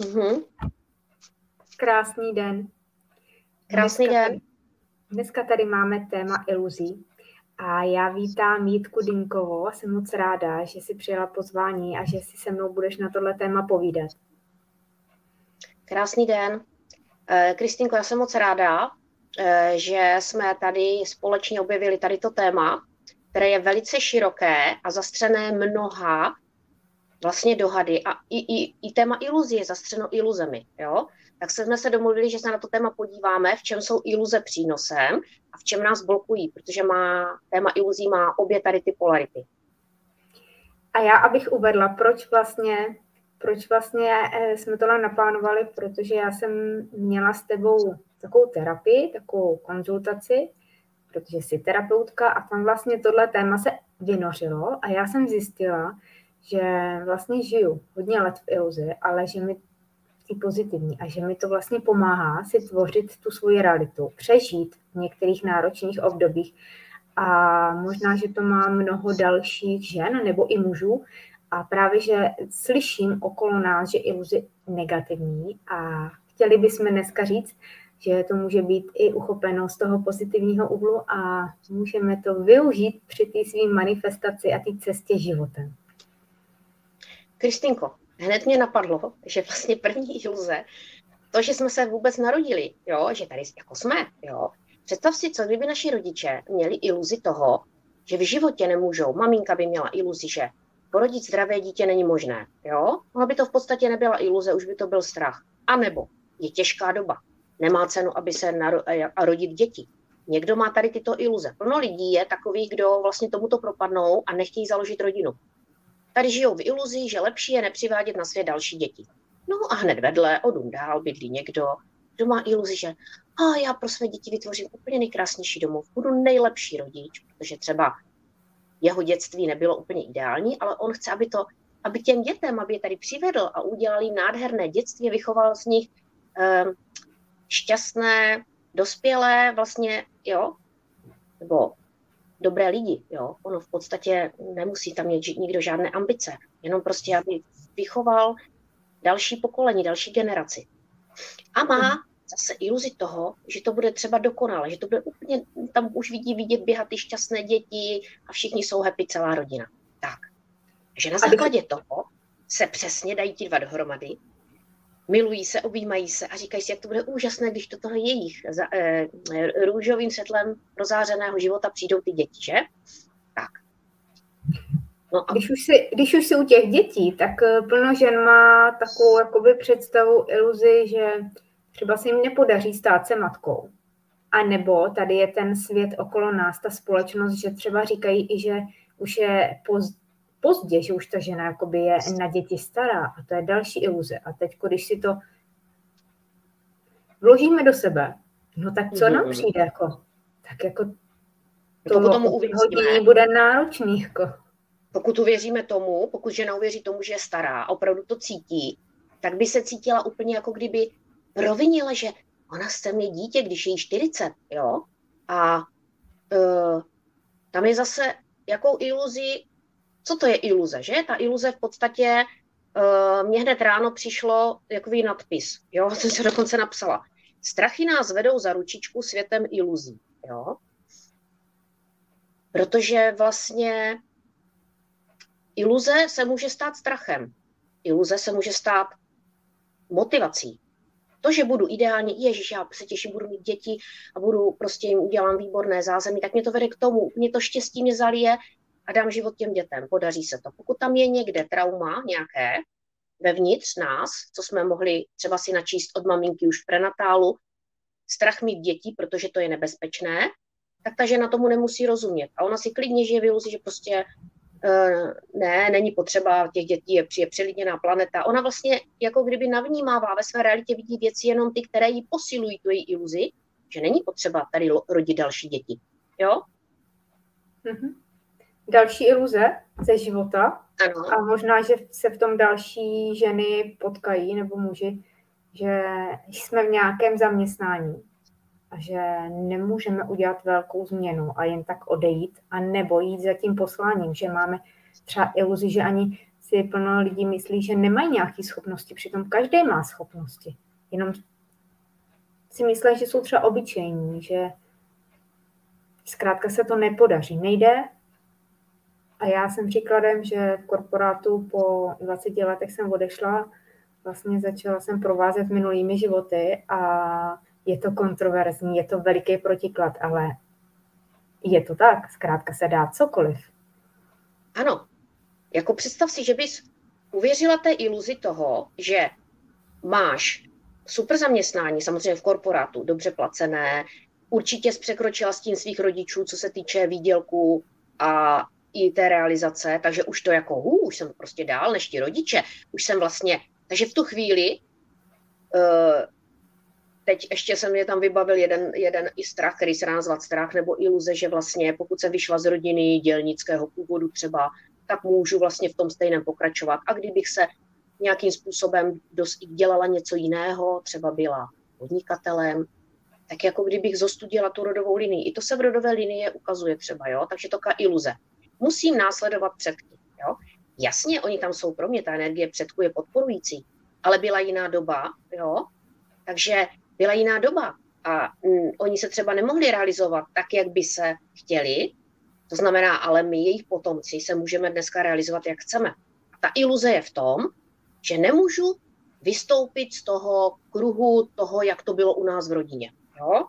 Mm-hmm. Krásný den. Krásný dneska den. Tady, dneska tady máme téma iluzí a já vítám Jítku Dinkovou a jsem moc ráda, že jsi přijela pozvání a že si se mnou budeš na tohle téma povídat. Krásný den. Eh, Kristýnko, já jsem moc ráda, eh, že jsme tady společně objevili tady to téma, které je velice široké a zastřené mnoha vlastně dohady a i, i, i téma iluzí je zastřeno iluzemi, jo? Tak jsme se domluvili, že se na to téma podíváme, v čem jsou iluze přínosem a v čem nás blokují, protože má téma iluzí má obě tady ty polarity. A já, abych uvedla, proč vlastně, proč vlastně eh, jsme tohle naplánovali, protože já jsem měla s tebou takovou terapii, takovou konzultaci, protože jsi terapeutka a tam vlastně tohle téma se vynořilo a já jsem zjistila, že vlastně žiju hodně let v iluzi, ale že mi ty pozitivní a že mi to vlastně pomáhá si tvořit tu svoji realitu, přežít v některých náročných obdobích. A možná, že to má mnoho dalších žen nebo i mužů. A právě, že slyším okolo nás, že iluzi negativní. A chtěli bychom dneska říct, že to může být i uchopeno z toho pozitivního úhlu a můžeme to využít při té své manifestaci a té cestě životem. Kristýnko, hned mě napadlo, že vlastně první iluze, to, že jsme se vůbec narodili, jo, že tady jako jsme, jo. Představ si, co kdyby naši rodiče měli iluzi toho, že v životě nemůžou. Maminka by měla iluzi, že porodit zdravé dítě není možné, jo. No, aby to v podstatě nebyla iluze, už by to byl strach. A nebo je těžká doba. Nemá cenu, aby se naro- a rodit děti. Někdo má tady tyto iluze. Plno lidí je takových, kdo vlastně tomuto propadnou a nechtějí založit rodinu. Tady žijou v iluzi, že lepší je nepřivádět na svět další děti. No a hned vedle, odun dál, bydlí někdo, kdo má iluzi, že a já pro své děti vytvořím úplně nejkrásnější domov, budu nejlepší rodič, protože třeba jeho dětství nebylo úplně ideální, ale on chce, aby to, aby těm dětem, aby je tady přivedl a udělal jim nádherné dětství, vychoval z nich um, šťastné, dospělé, vlastně, jo, nebo dobré lidi. Jo? Ono v podstatě nemusí tam mít nikdo žádné ambice, jenom prostě, aby vychoval další pokolení, další generaci. A má zase iluzi toho, že to bude třeba dokonale, že to bude úplně, tam už vidí vidět běhat ty šťastné děti a všichni jsou happy, celá rodina. Tak. Že na základě toho se přesně dají ti dva dohromady milují se, objímají se a říkají si, jak to bude úžasné, když do toho jejich za, eh, růžovým světlem rozářeného života přijdou ty děti, že? Tak. No a... když, už si, když už si u těch dětí, tak eh, plno žen má takovou jakoby představu, iluzi, že třeba se jim nepodaří stát se matkou. A nebo tady je ten svět okolo nás, ta společnost, že třeba říkají i, že už je poz, pozdě, že už ta žena jakoby je na děti stará a to je další iluze. A teď, když si to vložíme do sebe, no tak co nám přijde jako? Tak jako to pokud tomu uvěříme, bude náročný. Jako. Pokud uvěříme tomu, pokud žena uvěří tomu, že je stará a opravdu to cítí, tak by se cítila úplně jako kdyby provinila, že ona chce mít dítě, když je jí 40, jo? A uh, tam je zase jakou iluzi co to je iluze, že? Ta iluze v podstatě uh, mě hned ráno přišlo jakový nadpis, jo, jsem se dokonce napsala. Strachy nás vedou za ručičku světem iluzí, jo. Protože vlastně iluze se může stát strachem. Iluze se může stát motivací. To, že budu ideálně, ježiš, já se těším, budu mít děti a budu prostě jim udělám výborné zázemí, tak mě to vede k tomu, mě to štěstí mě zalije a dám život těm dětem. Podaří se to. Pokud tam je někde trauma nějaké vevnitř nás, co jsme mohli třeba si načíst od maminky už v prenatálu, strach mít dětí, protože to je nebezpečné, tak ta žena tomu nemusí rozumět. A ona si klidně žije v iluzi, že prostě uh, ne, není potřeba těch dětí, je, je přelidněná planeta. Ona vlastně jako kdyby navnímává ve své realitě vidí věci jenom ty, které jí posilují tu její iluzi, že není potřeba tady rodit další děti. Jo? Mm-hmm další iluze ze života. Ano. A možná, že se v tom další ženy potkají nebo muži, že jsme v nějakém zaměstnání a že nemůžeme udělat velkou změnu a jen tak odejít a nebo jít za tím posláním, že máme třeba iluzi, že ani si plno lidí myslí, že nemají nějaké schopnosti, přitom každý má schopnosti. Jenom si myslí, že jsou třeba obyčejní, že zkrátka se to nepodaří. Nejde. A já jsem příkladem, že v korporátu po 20 letech jsem odešla, vlastně začala jsem provázet minulými životy a je to kontroverzní, je to veliký protiklad, ale je to tak, zkrátka se dá cokoliv. Ano, jako představ si, že bys uvěřila té iluzi toho, že máš super zaměstnání, samozřejmě v korporátu, dobře placené, určitě jsi překročila s tím svých rodičů, co se týče výdělku a i té realizace, takže už to jako, hů, už jsem prostě dál než ti rodiče, už jsem vlastně, takže v tu chvíli, uh, teď ještě jsem mě tam vybavil jeden, jeden i strach, který se dá nazvat strach, nebo iluze, že vlastně pokud jsem vyšla z rodiny dělnického původu třeba, tak můžu vlastně v tom stejném pokračovat. A kdybych se nějakým způsobem dost dělala něco jiného, třeba byla podnikatelem, tak jako kdybych zostudila tu rodovou linii. I to se v rodové linii ukazuje třeba, jo? takže to iluze. Musím následovat předky. Jo? Jasně, oni tam jsou pro mě, ta energie předku je podporující, ale byla jiná doba, jo? takže byla jiná doba a mm, oni se třeba nemohli realizovat tak, jak by se chtěli, to znamená, ale my, jejich potomci, se můžeme dneska realizovat, jak chceme. Ta iluze je v tom, že nemůžu vystoupit z toho kruhu toho, jak to bylo u nás v rodině. Jo?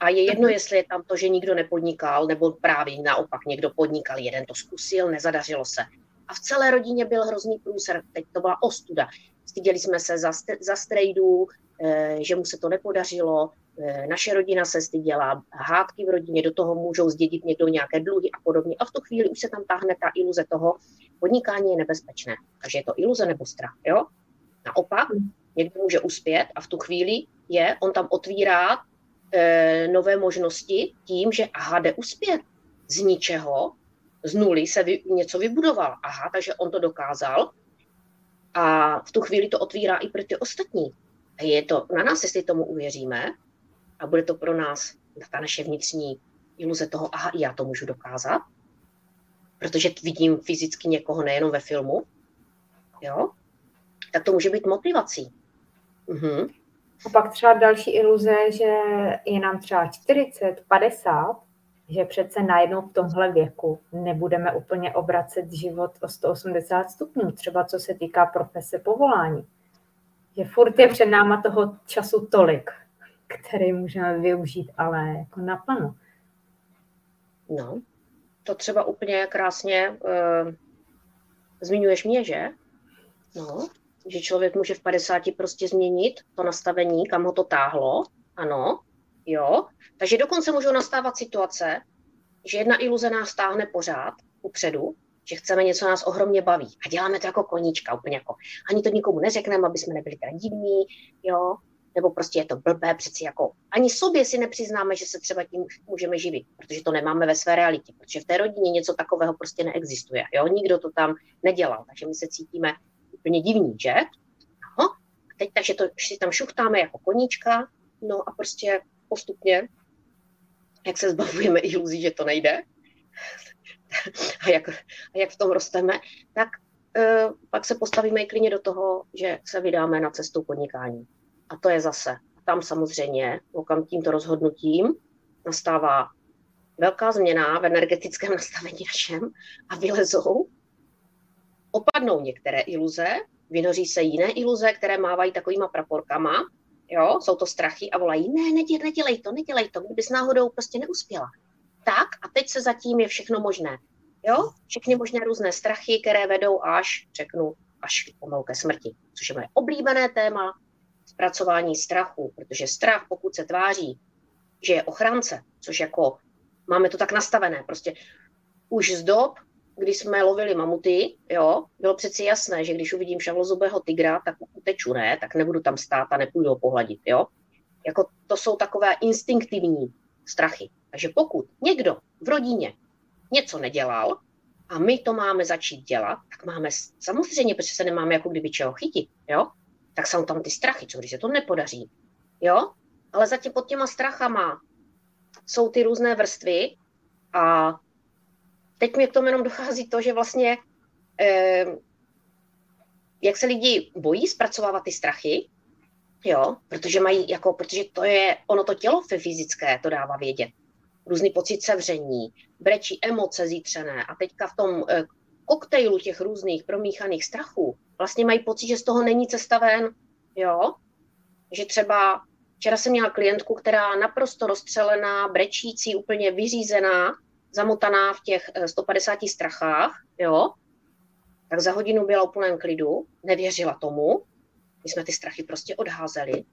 A je jedno, mhm. jestli je tam to, že nikdo nepodnikal, nebo právě naopak někdo podnikal, jeden to zkusil, nezadařilo se. A v celé rodině byl hrozný průser, teď to byla ostuda. Styděli jsme se za, za strejdů, eh, že mu se to nepodařilo, eh, naše rodina se styděla, hádky v rodině, do toho můžou zdědit někdo nějaké dluhy a podobně. A v tu chvíli už se tam táhne ta iluze toho, podnikání je nebezpečné. Takže je to iluze nebo strach. Jo? Naopak, někdo může uspět a v tu chvíli je, on tam otvírá e, nové možnosti tím, že aha, jde uspět z ničeho, z nuly se vy, něco vybudoval. Aha, takže on to dokázal a v tu chvíli to otvírá i pro ty ostatní. A je to na nás, jestli tomu uvěříme a bude to pro nás ta naše vnitřní iluze toho, aha, já to můžu dokázat, protože vidím fyzicky někoho nejenom ve filmu, jo, tak to může být motivací. Mhm. A pak třeba další iluze, že je nám třeba 40, 50, že přece najednou v tomhle věku nebudeme úplně obracet život o 180 stupňů, třeba co se týká profese povolání. Že furt je před náma toho času tolik, který můžeme využít, ale jako naplno. No, to třeba úplně krásně uh, zmiňuješ mě, že? No, že člověk může v 50 prostě změnit to nastavení, kam ho to táhlo, ano, jo. Takže dokonce můžou nastávat situace, že jedna iluze nás táhne pořád upředu, že chceme něco, nás ohromně baví. A děláme to jako koníčka, úplně jako, ani to nikomu neřekneme, aby jsme nebyli tak divní, jo, nebo prostě je to blbé, přeci jako ani sobě si nepřiznáme, že se třeba tím můžeme živit, protože to nemáme ve své realitě, protože v té rodině něco takového prostě neexistuje, jo, nikdo to tam nedělal, takže my se cítíme úplně divní, že? No, a teď takže to si tam šuchtáme jako koníčka, no a prostě postupně, jak se zbavujeme iluzí, že to nejde, a jak, a jak v tom rosteme, tak uh, pak se postavíme i klidně do toho, že se vydáme na cestu podnikání. A to je zase. Tam samozřejmě okam tímto rozhodnutím nastává velká změna v energetickém nastavení našem a vylezou, opadnou některé iluze, vynoří se jiné iluze, které mávají takovýma praporkama, jo, jsou to strachy a volají, ne, nedělej, nedělej to, nedělej to, kdybys náhodou prostě neuspěla. Tak a teď se zatím je všechno možné. Jo, všechny možné různé strachy, které vedou až, řeknu, až pomalu ke smrti, což je moje oblíbené téma, zpracování strachu, protože strach, pokud se tváří, že je ochránce, což jako máme to tak nastavené, prostě už z dob, kdy jsme lovili mamuty, jo, bylo přeci jasné, že když uvidím šavlozubého tygra, tak uteču, ne, tak nebudu tam stát a nepůjdu ho pohladit, jo. Jako to jsou takové instinktivní strachy. Takže pokud někdo v rodině něco nedělal a my to máme začít dělat, tak máme samozřejmě, protože se nemáme jako kdyby čeho chytit, jo, tak jsou tam ty strachy, co když se to nepodaří, jo, ale zatím pod těma strachama jsou ty různé vrstvy a teď mi k tomu jenom dochází to, že vlastně eh, jak se lidi bojí zpracovávat ty strachy, jo, protože mají, jako, protože to je, ono to tělo fyzické to dává vědět. Různý pocit sevření, brečí emoce zítřené a teďka v tom eh, koktejlu těch různých promíchaných strachů vlastně mají pocit, že z toho není cesta ven, jo, že třeba včera jsem měla klientku, která naprosto rozstřelená, brečící, úplně vyřízená, zamotaná v těch 150 eh, strachách, jo, tak za hodinu byla úplném klidu, nevěřila tomu, my jsme ty strachy prostě odházeli.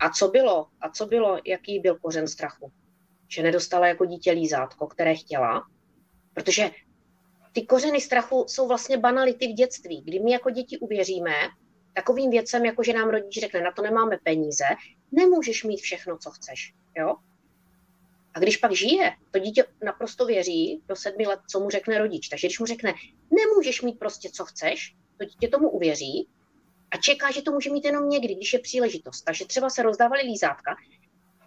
A co bylo? A co bylo? Jaký byl kořen strachu? Že nedostala jako dítě lízátko, které chtěla, protože ty kořeny strachu jsou vlastně banality v dětství, kdy my jako děti uvěříme takovým věcem, jako že nám rodič řekne, na to nemáme peníze, nemůžeš mít všechno, co chceš. Jo? Když pak žije, to dítě naprosto věří do sedmi let, co mu řekne rodič. Takže když mu řekne, nemůžeš mít prostě, co chceš, to dítě tomu uvěří a čeká, že to může mít jenom někdy, když je příležitost. Takže třeba se rozdávali lízátka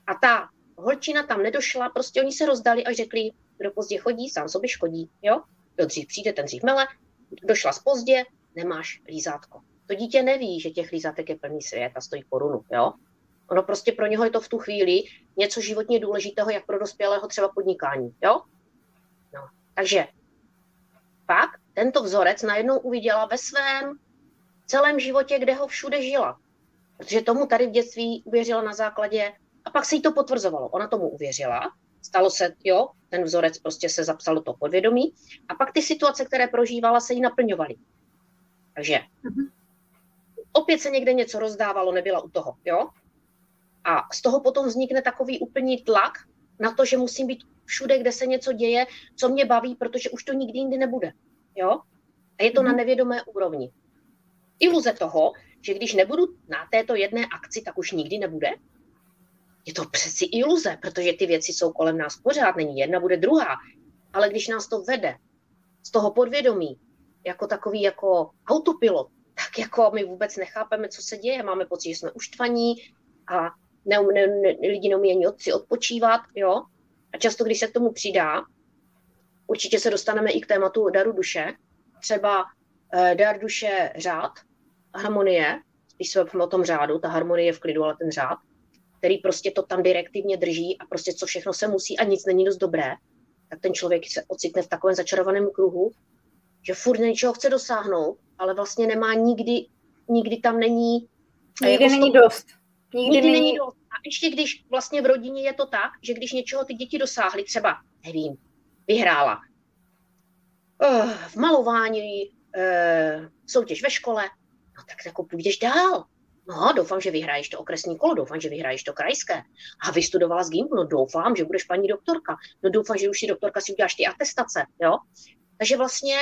a ta holčina tam nedošla, prostě oni se rozdali a řekli, kdo pozdě chodí, sám sobě škodí. Jo? Kdo dřív přijde, ten dřív mele, došla pozdě, nemáš lízátko. To dítě neví, že těch lízátek je plný svět a stojí korunu. Jo? Ono prostě pro něho je to v tu chvíli něco životně důležitého, jak pro dospělého třeba podnikání. Jo? No. Takže pak tento vzorec najednou uviděla ve svém celém životě, kde ho všude žila. Protože tomu tady v dětství uvěřila na základě, a pak se jí to potvrzovalo. Ona tomu uvěřila, stalo se, jo, ten vzorec prostě se zapsal do toho podvědomí, a pak ty situace, které prožívala, se jí naplňovaly. Takže mm-hmm. opět se někde něco rozdávalo, nebyla u toho, jo. A z toho potom vznikne takový úplný tlak na to, že musím být všude, kde se něco děje, co mě baví, protože už to nikdy jindy nebude. Jo? A je to mm-hmm. na mhm. nevědomé úrovni. Iluze toho, že když nebudu na této jedné akci, tak už nikdy nebude, je to přeci iluze, protože ty věci jsou kolem nás pořád, není jedna, bude druhá. Ale když nás to vede z toho podvědomí, jako takový jako autopilot, tak jako my vůbec nechápeme, co se děje, máme pocit, že jsme uštvaní a ne, ne, ne, lidi neumí ani si odpočívat, jo. A často, když se k tomu přidá, určitě se dostaneme i k tématu daru duše, třeba eh, dar duše řád, harmonie, když jsme o tom řádu, ta harmonie je v klidu, ale ten řád, který prostě to tam direktivně drží a prostě co všechno se musí a nic není dost dobré, tak ten člověk se ocitne v takovém začarovaném kruhu, že furt něčeho chce dosáhnout, ale vlastně nemá nikdy, nikdy tam není... Nikdy jako není dost. Nikdy, nikdy není... dost. A ještě když vlastně v rodině je to tak, že když něčeho ty děti dosáhly, třeba, nevím, vyhrála uh, v malování, uh, soutěž ve škole, no tak jako půjdeš dál. No, doufám, že vyhraješ to okresní kolo, doufám, že vyhraješ to krajské. A vystudovala z Gimplu, no doufám, že budeš paní doktorka. No doufám, že už si doktorka si uděláš ty atestace, jo. Takže vlastně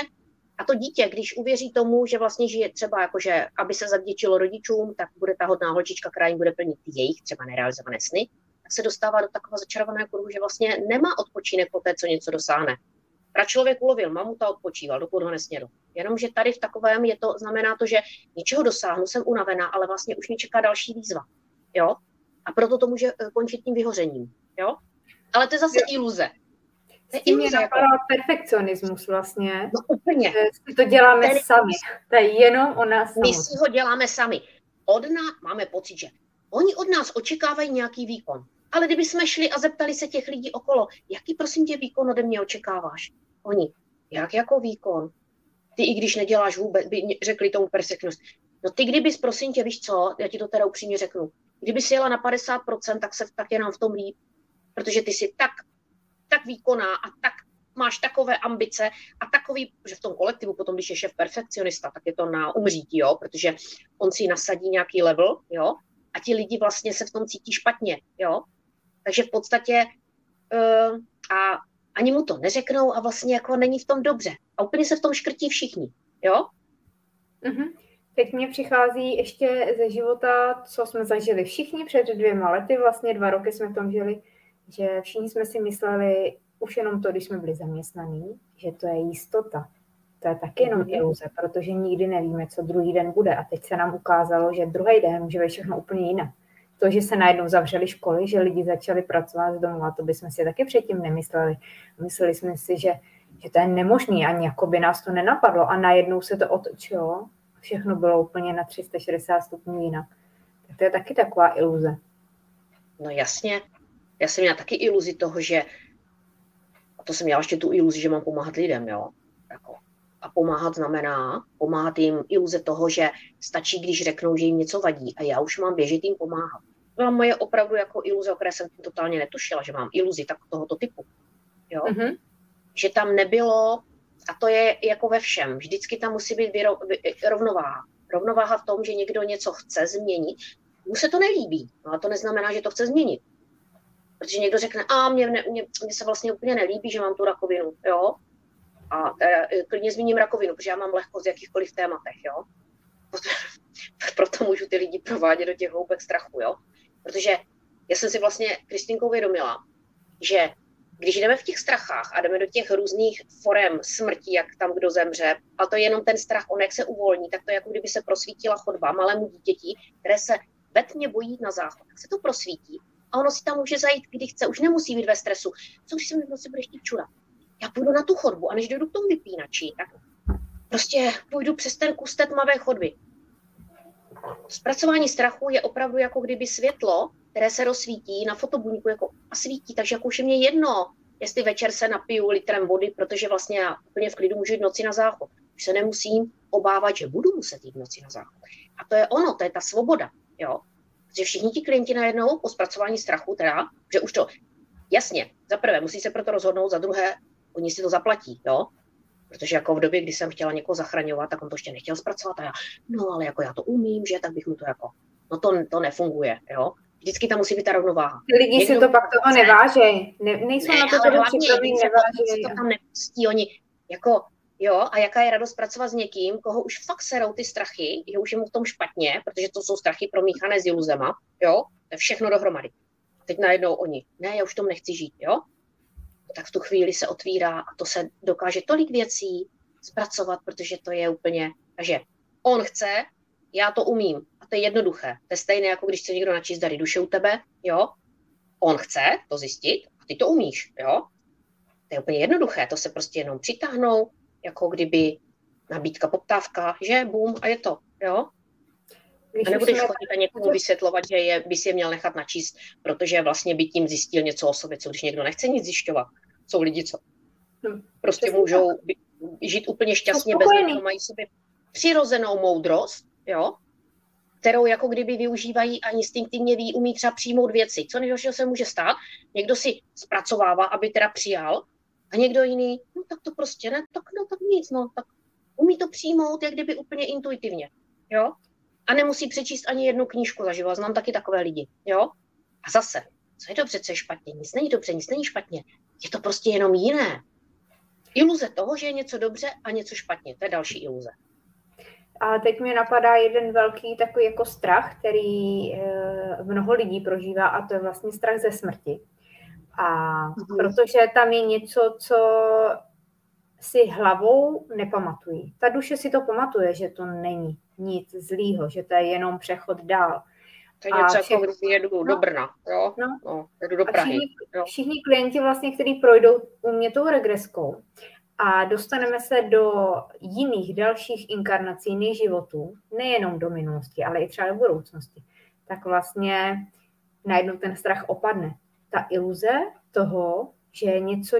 a to dítě, když uvěří tomu, že vlastně žije třeba jakože, aby se zavděčilo rodičům, tak bude ta hodná holčička, která jim bude plnit jejich třeba nerealizované sny, tak se dostává do takového začarovaného kruhu, že vlastně nemá odpočinek po té, co něco dosáhne. Pra člověk ulovil mamuta, odpočíval, dokud ho nesnědl. Jenomže tady v takovém je to, znamená to, že něčeho dosáhnu, jsem unavená, ale vlastně už mě čeká další výzva. Jo? A proto to může eh, končit tím vyhořením. Jo? Ale to je zase jo. iluze. S tím mě napadá jako... perfekcionismus vlastně. No úplně. Si to děláme Ten... sami. To je jenom o nás My si ho děláme sami. Od nás máme pocit, že oni od nás očekávají nějaký výkon. Ale kdyby jsme šli a zeptali se těch lidí okolo, jaký prosím tě výkon ode mě očekáváš? Oni, jak jako výkon? Ty i když neděláš vůbec, by řekli tomu perfektnost. No ty kdybys, prosím tě, víš co, já ti to teda upřímně řeknu, kdyby si jela na 50%, tak se tak je nám v tom líp, protože ty si tak tak výkonná a tak máš takové ambice a takový, že v tom kolektivu potom, když je šéf perfekcionista, tak je to na umřítí, jo, protože on si nasadí nějaký level, jo, a ti lidi vlastně se v tom cítí špatně, jo. Takže v podstatě uh, a ani mu to neřeknou a vlastně jako není v tom dobře. A úplně se v tom škrtí všichni, jo. Mm-hmm. Teď mě přichází ještě ze života, co jsme zažili všichni před dvěma lety, vlastně dva roky jsme v tom žili, že všichni jsme si mysleli, už jenom to, když jsme byli zaměstnaní, že to je jistota. To je taky jenom mhm. iluze, protože nikdy nevíme, co druhý den bude. A teď se nám ukázalo, že druhý den může být všechno úplně jinak. To, že se najednou zavřely školy, že lidi začali pracovat z domu, a to bychom si taky předtím nemysleli. Mysleli jsme si, že, že to je nemožný, ani jako by nás to nenapadlo. A najednou se to otočilo. všechno bylo úplně na 360 stupňů jinak. Tak to je taky taková iluze. No jasně. Já jsem měla taky iluzi toho, že a to jsem měla ještě tu iluzi, že mám pomáhat lidem, jo. Jako. A pomáhat znamená pomáhat jim iluze toho, že stačí, když řeknou, že jim něco vadí a já už mám běžet jim pomáhat. To byla moje opravdu jako iluze, o které jsem totálně netušila, že mám iluzi tak tohoto typu. Jo? Mm-hmm. Že tam nebylo, a to je jako ve všem, vždycky tam musí být vyro, rovnováha. Rovnováha v tom, že někdo něco chce změnit, mu se to nelíbí, no a to neznamená, že to chce změnit. Protože někdo řekne, a mě, mě, mě, se vlastně úplně nelíbí, že mám tu rakovinu, jo. A teda, e, klidně zmíním rakovinu, protože já mám lehkost v jakýchkoliv tématech, jo. Proto můžu ty lidi provádět do těch houbek strachu, jo. Protože já jsem si vlastně Kristinkou vědomila, že když jdeme v těch strachách a jdeme do těch různých forem smrti, jak tam kdo zemře, a to je jenom ten strach, on jak se uvolní, tak to je jako kdyby se prosvítila chodba malému dítěti, které se ve tmě bojí na záchod, tak se to prosvítí a ono si tam může zajít, kdy chce, už nemusí být ve stresu. Co když se mi v noci bude chtít čura? Já půjdu na tu chodbu a než dojdu k tomu vypínači, tak prostě půjdu přes ten kus té tmavé chodby. Zpracování strachu je opravdu jako kdyby světlo, které se rozsvítí na fotobuňku jako a svítí, takže jako už je mě jedno, jestli večer se napiju litrem vody, protože vlastně já úplně v klidu můžu jít noci na záchod. Už se nemusím obávat, že budu muset jít noci na záchod. A to je ono, to je ta svoboda. Jo? Protože všichni ti klienti najednou po zpracování strachu, teda, že už to, jasně, za prvé musí se proto rozhodnout, za druhé, oni si to zaplatí, jo? Protože jako v době, kdy jsem chtěla někoho zachraňovat, tak on to ještě nechtěl zpracovat a já, no ale jako já to umím, že, tak bych mu to jako, no to, to nefunguje, jo? Vždycky tam musí být ta rovnováha. Lidi Někdo si to pak toho nevážejí. Ne, nejsou ne, na to ale připravený, nevážejí. To tam nepustí, oni jako Jo, a jaká je radost pracovat s někým, koho už fakt serou ty strachy, že už je mu v tom špatně, protože to jsou strachy promíchané s iluzema, jo, to je všechno dohromady. Teď najednou oni, ne, já už tom nechci žít, jo. Tak v tu chvíli se otvírá a to se dokáže tolik věcí zpracovat, protože to je úplně, takže on chce, já to umím. A to je jednoduché. To je stejné, jako když chce někdo načíst dary duše u tebe, jo. On chce to zjistit a ty to umíš, jo. To je úplně jednoduché, to se prostě jenom přitáhnou, jako kdyby nabídka, poptávka, že bum a je to, jo? Když a nebudeš chodit a někomu vysvětlovat, že je, by si je měl nechat načíst, protože vlastně by tím zjistil něco o sobě, co když někdo nechce nic zjišťovat. Jsou lidi, co no, prostě můžou žít úplně šťastně bez toho, mají sobě přirozenou moudrost, jo, kterou jako kdyby využívají a instinktivně ví, umí třeba přijmout věci. Co nejhoršího se může stát? Někdo si zpracovává, aby teda přijal, a někdo jiný, no tak to prostě ne, tak no tak nic, no tak umí to přijmout, jak kdyby úplně intuitivně, jo? A nemusí přečíst ani jednu knížku za život, znám taky takové lidi, jo? A zase, co je dobře, co je špatně, nic není dobře, nic není špatně, je to prostě jenom jiné. Iluze toho, že je něco dobře a něco špatně, to je další iluze. A teď mi napadá jeden velký takový jako strach, který eh, mnoho lidí prožívá a to je vlastně strach ze smrti. A mhm. protože tam je něco, co si hlavou nepamatují. Ta duše si to pamatuje, že to není nic zlýho, že to je jenom přechod dál. To je něco jako když jedu no, do Brna, jo? No, no jedu do Prahy. Všichni, jo. všichni klienti vlastně, kteří projdou u mě tou regreskou a dostaneme se do jiných dalších inkarnací, jiných životů, nejenom do minulosti, ale i třeba do budoucnosti, tak vlastně najednou ten strach opadne ta iluze toho, že něco,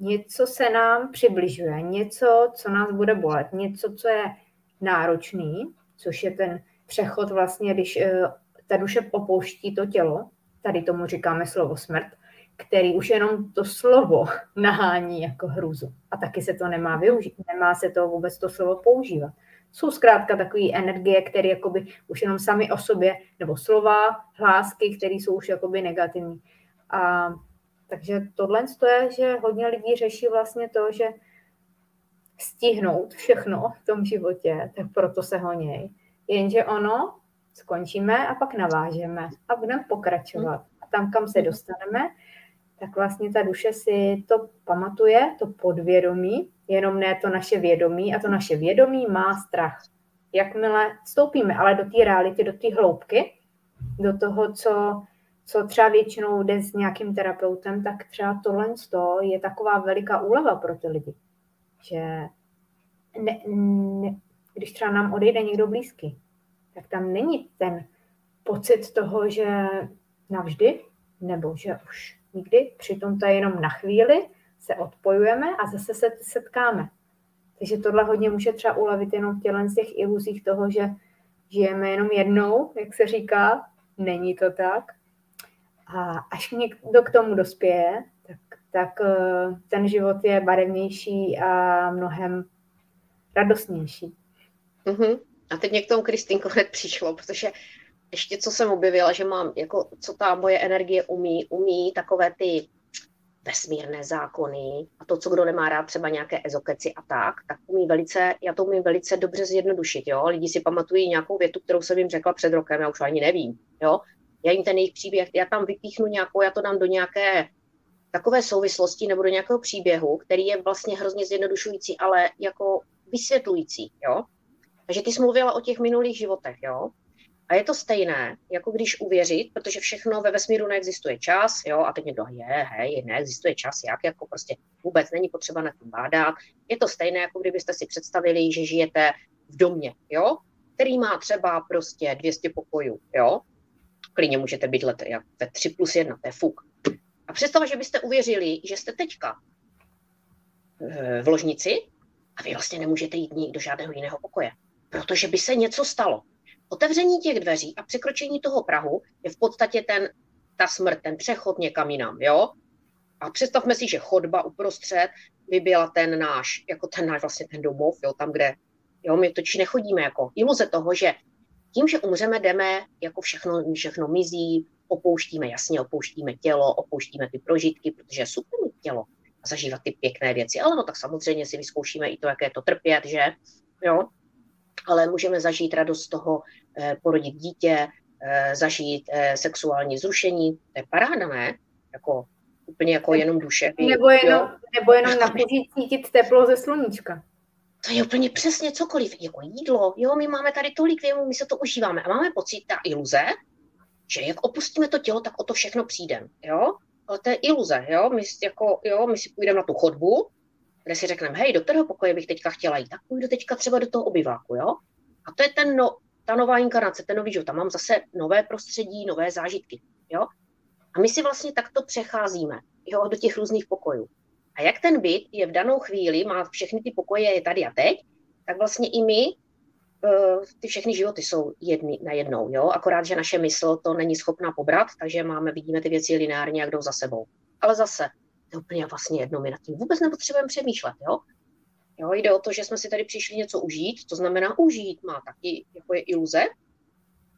něco se nám přibližuje, něco, co nás bude bolet, něco, co je náročný, což je ten přechod vlastně, když eh, ta duše opouští to tělo, tady tomu říkáme slovo smrt, který už jenom to slovo nahání jako hruzu. A taky se to nemá využít, nemá se to vůbec to slovo používat. Jsou zkrátka takové energie, které jakoby už jenom sami o sobě, nebo slova, hlásky, které jsou už jakoby negativní. A takže tohle je, že hodně lidí řeší vlastně to, že stihnout všechno v tom životě, tak proto se honěj. Jenže ono, skončíme a pak navážeme a budeme pokračovat. A tam, kam se dostaneme, tak vlastně ta duše si to pamatuje, to podvědomí, jenom ne to naše vědomí a to naše vědomí má strach. Jakmile vstoupíme ale do té reality, do té hloubky, do toho, co co třeba většinou jde s nějakým terapeutem, tak třeba tohle je taková veliká úleva pro ty lidi. Že ne, ne, když třeba nám odejde někdo blízký, tak tam není ten pocit toho, že navždy, nebo že už nikdy, přitom to je jenom na chvíli, se odpojujeme a zase se setkáme. Takže tohle hodně může třeba ulevit jenom v tělen z těch iluzích toho, že žijeme jenom jednou, jak se říká, není to tak. A až někdo k tomu dospěje, tak, tak eh, ten život je barevnější a mnohem radostnější. Uh-huh. A teď mě k tomu Kristýnko hned přišlo, protože ještě co jsem objevila, že mám, jako co ta moje energie umí, umí takové ty vesmírné zákony a to, co kdo nemá rád, třeba nějaké ezokeci a tak, tak umí velice, já to umím velice dobře zjednodušit, jo. Lidi si pamatují nějakou větu, kterou jsem jim řekla před rokem, já už ani nevím, jo. Já jim ten jejich příběh, já tam vypíchnu nějakou, já to dám do nějaké takové souvislosti nebo do nějakého příběhu, který je vlastně hrozně zjednodušující, ale jako vysvětlující, jo. Takže ty jsi mluvila o těch minulých životech, jo. A je to stejné, jako když uvěřit, protože všechno ve vesmíru neexistuje čas, jo, a teď někdo, je, hej, neexistuje čas, jak, jako prostě vůbec není potřeba na tím bádat. Je to stejné, jako kdybyste si představili, že žijete v domě, jo, který má třeba prostě 200 pokojů, jo. Klidně můžete být let, jak ve 3 plus 1, to je fuk. A představa, že byste uvěřili, že jste teďka eh, v ložnici a vy vlastně nemůžete jít do žádného jiného pokoje, protože by se něco stalo Otevření těch dveří a překročení toho Prahu je v podstatě ten, ta smrt, ten přechod někam jinam, jo? A představme si, že chodba uprostřed by byla ten náš, jako ten náš vlastně ten domov, jo, tam, kde, jo, my totiž nechodíme jako iluze toho, že tím, že umřeme, jdeme, jako všechno, všechno mizí, opouštíme, jasně, opouštíme tělo, opouštíme ty prožitky, protože je super mít tělo a zažívat ty pěkné věci, ale no tak samozřejmě si vyzkoušíme i to, jaké to trpět, že, jo, ale můžeme zažít radost z toho, eh, porodit dítě, eh, zažít eh, sexuální zrušení. To je paráda, ne? Jako, úplně jako jenom duše. Nebo jenom, nebo jenom na cítit teplo ze sluníčka. To je úplně přesně cokoliv, jako jídlo. Jo, my máme tady tolik věmů, my se to užíváme a máme pocit, ta iluze, že jak opustíme to tělo, tak o to všechno přijdeme. Jo? Ale to je iluze, jo? My, jako, jo, my si půjdeme na tu chodbu, kde si řekneme, hej, do kterého pokoje bych teďka chtěla jít, tak půjdu teďka třeba do toho obyváku, jo? A to je ten no, ta nová inkarnace, ten nový život. Tam mám zase nové prostředí, nové zážitky, jo? A my si vlastně takto přecházíme, jo, do těch různých pokojů. A jak ten byt je v danou chvíli, má všechny ty pokoje je tady a teď, tak vlastně i my, eh, ty všechny životy jsou jedny na jednou, jo? Akorát, že naše mysl to není schopná pobrat, takže máme, vidíme ty věci lineárně, jak jdou za sebou. Ale zase, to je úplně vlastně jedno, my nad tím vůbec nepotřebujeme přemýšlet, jo? Jo, jde o to, že jsme si tady přišli něco užít, to znamená užít má taky jako je iluze.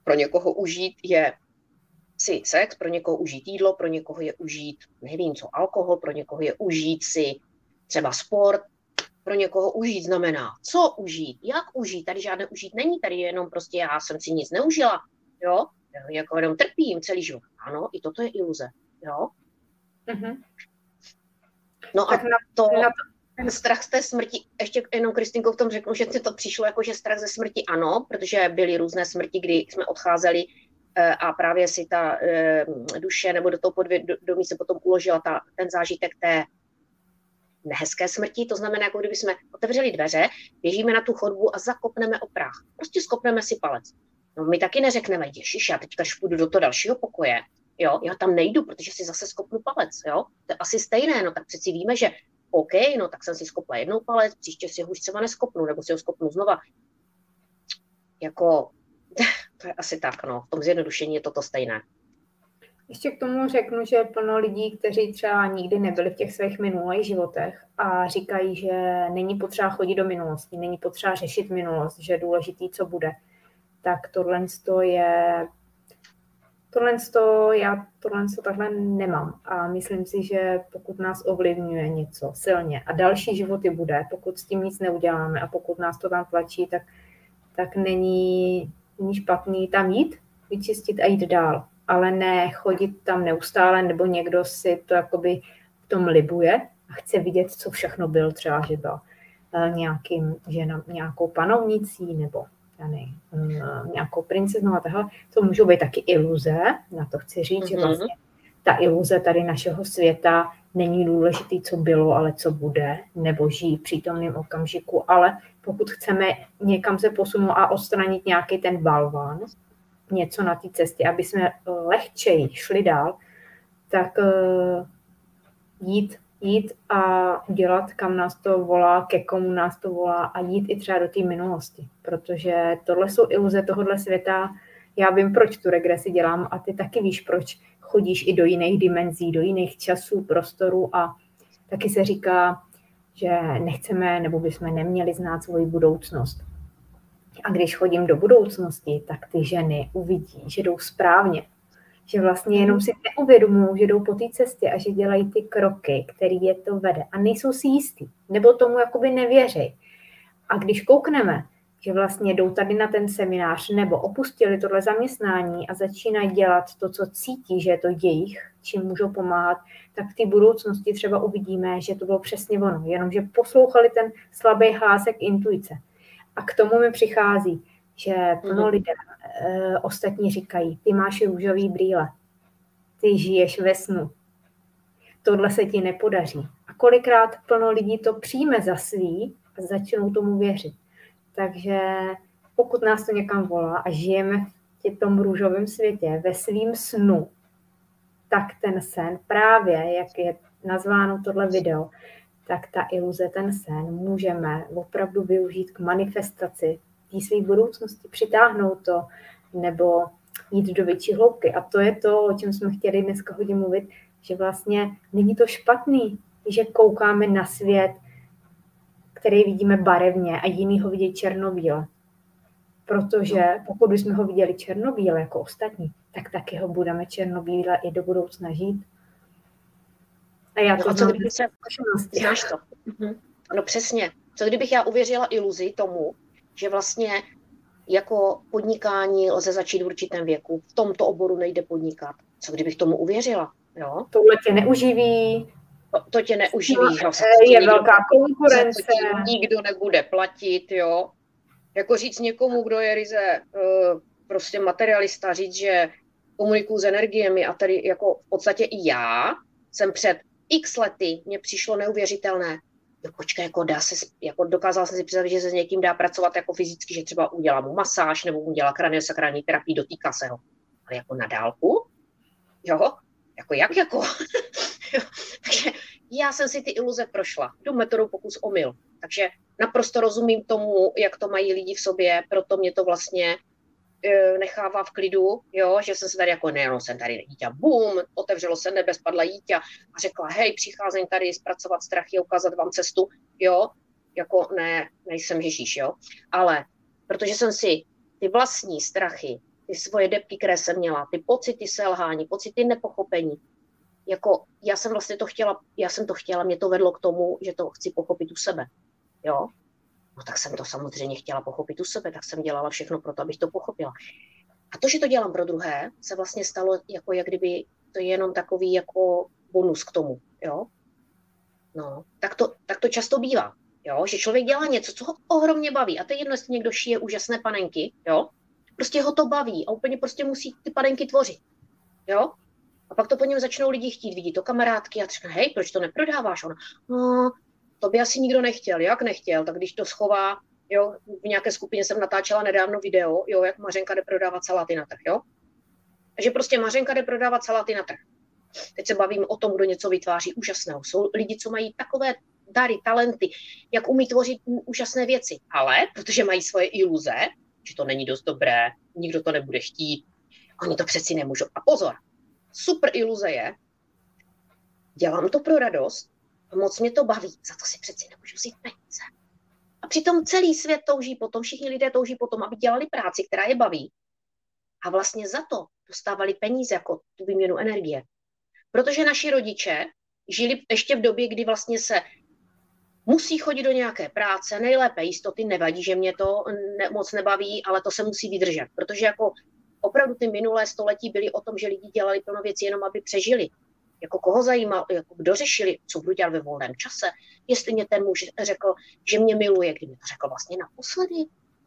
Pro někoho užít je si sex, pro někoho užít jídlo, pro někoho je užít, nevím co, alkohol, pro někoho je užít si třeba sport, pro někoho užít znamená, co užít, jak užít, tady žádné užít není, tady jenom prostě já jsem si nic neužila, jo, jako jenom trpím celý život. Ano, i toto je iluze, jo. Mm-hmm. No tak a to, na to, strach z té smrti, ještě jenom Kristinkou v tom řeknu, že si to přišlo jako, že strach ze smrti ano, protože byly různé smrti, kdy jsme odcházeli a právě si ta eh, duše nebo do toho podvědomí se potom uložila ta, ten zážitek té nehezké smrti, to znamená, jako kdyby jsme otevřeli dveře, běžíme na tu chodbu a zakopneme o prach. Prostě skopneme si palec. No my taky neřekneme, ježiš, já teďka půjdu do toho dalšího pokoje jo, já tam nejdu, protože si zase skopnu palec, jo, to je asi stejné, no tak přeci víme, že OK, no tak jsem si skopla jednou palec, příště si ho už třeba neskopnu, nebo si ho skopnu znova. Jako, to je asi tak, no, v tom zjednodušení je toto stejné. Ještě k tomu řeknu, že plno lidí, kteří třeba nikdy nebyli v těch svých minulých životech a říkají, že není potřeba chodit do minulosti, není potřeba řešit minulost, že je důležitý, co bude, tak tohle je tohle, to, já tohle to takhle nemám. A myslím si, že pokud nás ovlivňuje něco silně a další životy bude, pokud s tím nic neuděláme a pokud nás to tam tlačí, tak, tak není, není špatný tam jít, vyčistit a jít dál, ale ne chodit tam neustále, nebo někdo si to jakoby v tom libuje a chce vidět, co všechno byl, třeba, že byl eh, nějakým, že na, nějakou panovnicí nebo já nevím, mm, nějakou princeznou a takhle, to můžou být taky iluze, na to chci říct, mm-hmm. že mhm. vlastně ta iluze tady našeho světa není důležitý, co bylo, ale co bude, nebo žijí v přítomném okamžiku, ale pokud chceme někam se posunout a odstranit nějaký ten balván, něco na té cestě, aby jsme lehčeji šli dál, tak uh, jít, jít a dělat, kam nás to volá, ke komu nás to volá a jít i třeba do té minulosti, protože tohle jsou iluze tohohle světa. Já vím, proč tu regresi dělám a ty taky víš, proč chodíš i do jiných dimenzí, do jiných časů, prostorů a taky se říká, že nechceme nebo bychom neměli znát svoji budoucnost. A když chodím do budoucnosti, tak ty ženy uvidí, že jdou správně, že vlastně jenom si neuvědomují, že jdou po té cestě a že dělají ty kroky, který je to vede a nejsou si jistý, nebo tomu jakoby nevěří. A když koukneme, že vlastně jdou tady na ten seminář nebo opustili tohle zaměstnání a začínají dělat to, co cítí, že je to jejich, čím můžou pomáhat, tak v té budoucnosti třeba uvidíme, že to bylo přesně ono, jenomže poslouchali ten slabý hlásek intuice. A k tomu mi přichází, že plno mm-hmm. lidé e, ostatní říkají, ty máš růžový brýle, ty žiješ ve snu, tohle se ti nepodaří. A kolikrát plno lidí to přijme za svý a začnou tomu věřit. Takže pokud nás to někam volá a žijeme v tom růžovém světě, ve svým snu, tak ten sen právě, jak je nazváno tohle video, tak ta iluze, ten sen můžeme opravdu využít k manifestaci té své budoucnosti, přitáhnout to nebo jít do větší hloubky. A to je to, o čem jsme chtěli dneska hodně mluvit, že vlastně není to špatný, že koukáme na svět, který vidíme barevně a jiný ho vidí černobíle. Protože pokud bychom ho viděli černobíle jako ostatní, tak taky ho budeme černobíle i do budoucna žít. A já no to no, co kdyby se... Znáš to. Mhm. No přesně. Co kdybych já uvěřila iluzi tomu, že vlastně jako podnikání lze začít v určitém věku. V tomto oboru nejde podnikat. Co kdybych tomu uvěřila? Jo? Tohle tě neuživí, to, tě neuživí. No, je nikdo, velká konkurence. Nikdo nebude platit, jo. Jako říct někomu, kdo je ryze uh, prostě materialista, říct, že komunikuju s energiemi a tady jako v podstatě i já jsem před x lety, mně přišlo neuvěřitelné, jo, počkej, jako dá se, jako dokázala jsem si představit, že se s někým dá pracovat jako fyzicky, že třeba udělá mu masáž nebo mu dělá kraniosakrální terapii, dotýká se ho. Ale jako na dálku, jo, jako jak jako? Takže já jsem si ty iluze prošla. Jdu metodou pokus omyl. Takže naprosto rozumím tomu, jak to mají lidi v sobě, proto mě to vlastně e, nechává v klidu, jo, že jsem se tady jako, ne, no, jsem tady dítě, bum, otevřelo se nebe, spadla dítě a řekla, hej, přicházím tady zpracovat strachy, ukázat vám cestu, jo, jako ne, nejsem Ježíš, jo, ale protože jsem si ty vlastní strachy, ty svoje depky, které jsem měla, ty pocity selhání, pocity nepochopení, jako já jsem vlastně to chtěla, já jsem to chtěla, mě to vedlo k tomu, že to chci pochopit u sebe, jo. No tak jsem to samozřejmě chtěla pochopit u sebe, tak jsem dělala všechno pro to, abych to pochopila. A to, že to dělám pro druhé, se vlastně stalo jako jak kdyby to je jenom takový jako bonus k tomu, jo. No, tak to, tak to často bývá, jo, že člověk dělá něco, co ho ohromně baví. A to je jedno, jestli někdo šije úžasné panenky, jo, prostě ho to baví a úplně prostě musí ty panenky tvořit, jo. A pak to po něm začnou lidi chtít, vidí to kamarádky a řekne, hej, proč to neprodáváš? On, no, to by asi nikdo nechtěl. Jak nechtěl? Tak když to schová, jo, v nějaké skupině jsem natáčela nedávno video, jo, jak Mařenka jde prodávat saláty na trh, jo. Takže prostě Mařenka jde prodávat saláty na trh. Teď se bavím o tom, kdo něco vytváří úžasného. Jsou lidi, co mají takové dary, talenty, jak umí tvořit úžasné věci. Ale protože mají svoje iluze, že to není dost dobré, nikdo to nebude chtít, oni to přeci nemůžou. A pozor, super iluze je, dělám to pro radost, moc mě to baví, za to si přeci nemůžu vzít peníze. A přitom celý svět touží potom, všichni lidé touží potom, aby dělali práci, která je baví. A vlastně za to dostávali peníze jako tu výměnu energie. Protože naši rodiče žili ještě v době, kdy vlastně se musí chodit do nějaké práce, nejlépe jistoty, nevadí, že mě to ne, moc nebaví, ale to se musí vydržet, protože jako opravdu ty minulé století byly o tom, že lidi dělali plno věcí jenom, aby přežili. Jako koho zajímal, jako kdo řešili, co budu dělat ve volném čase, jestli mě ten muž řekl, že mě miluje, kdy mě to řekl vlastně naposledy,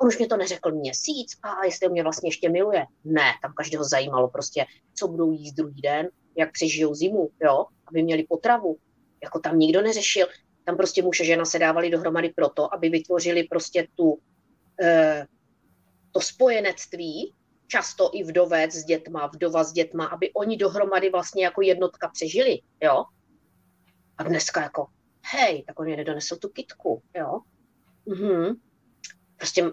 on už mě to neřekl měsíc a jestli mě vlastně ještě miluje. Ne, tam každého zajímalo prostě, co budou jíst druhý den, jak přežijou zimu, jo, aby měli potravu, jako tam nikdo neřešil. Tam prostě muž a žena se dávali dohromady proto, aby vytvořili prostě tu, e, to spojenectví, často i vdovec s dětma, vdova s dětma, aby oni dohromady vlastně jako jednotka přežili, jo. A dneska jako, hej, tak oni nedonesou tu kitku, jo. Mhm. Prostě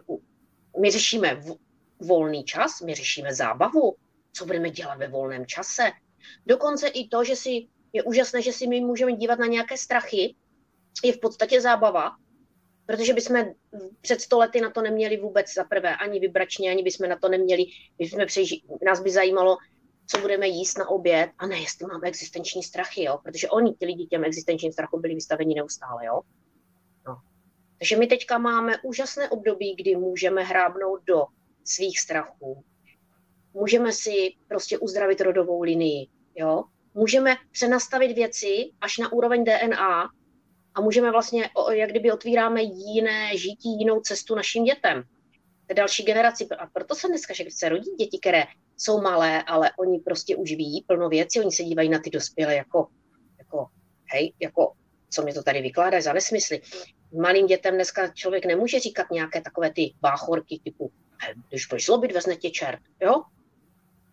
my řešíme volný čas, my řešíme zábavu, co budeme dělat ve volném čase. Dokonce i to, že si je úžasné, že si my můžeme dívat na nějaké strachy, je v podstatě zábava, protože bychom před sto lety na to neměli vůbec za prvé ani vybračně, ani bychom na to neměli, bychom přeži, nás by zajímalo, co budeme jíst na oběd a ne, jestli máme existenční strachy, jo? protože oni, ty lidi těm existenčním strachům byli vystaveni neustále. Jo? No. Takže my teďka máme úžasné období, kdy můžeme hrábnout do svých strachů. Můžeme si prostě uzdravit rodovou linii. Jo? Můžeme přenastavit věci až na úroveň DNA a můžeme vlastně, jak kdyby otvíráme jiné žití, jinou cestu našim dětem, další generaci. A proto se dneska, že se rodí děti, které jsou malé, ale oni prostě už ví plno věcí, oni se dívají na ty dospělé jako, jako hej, jako co mi to tady vykládá za nesmysly. Malým dětem dneska člověk nemůže říkat nějaké takové ty báchorky typu, když budeš zlobit, vezne tě čert, jo?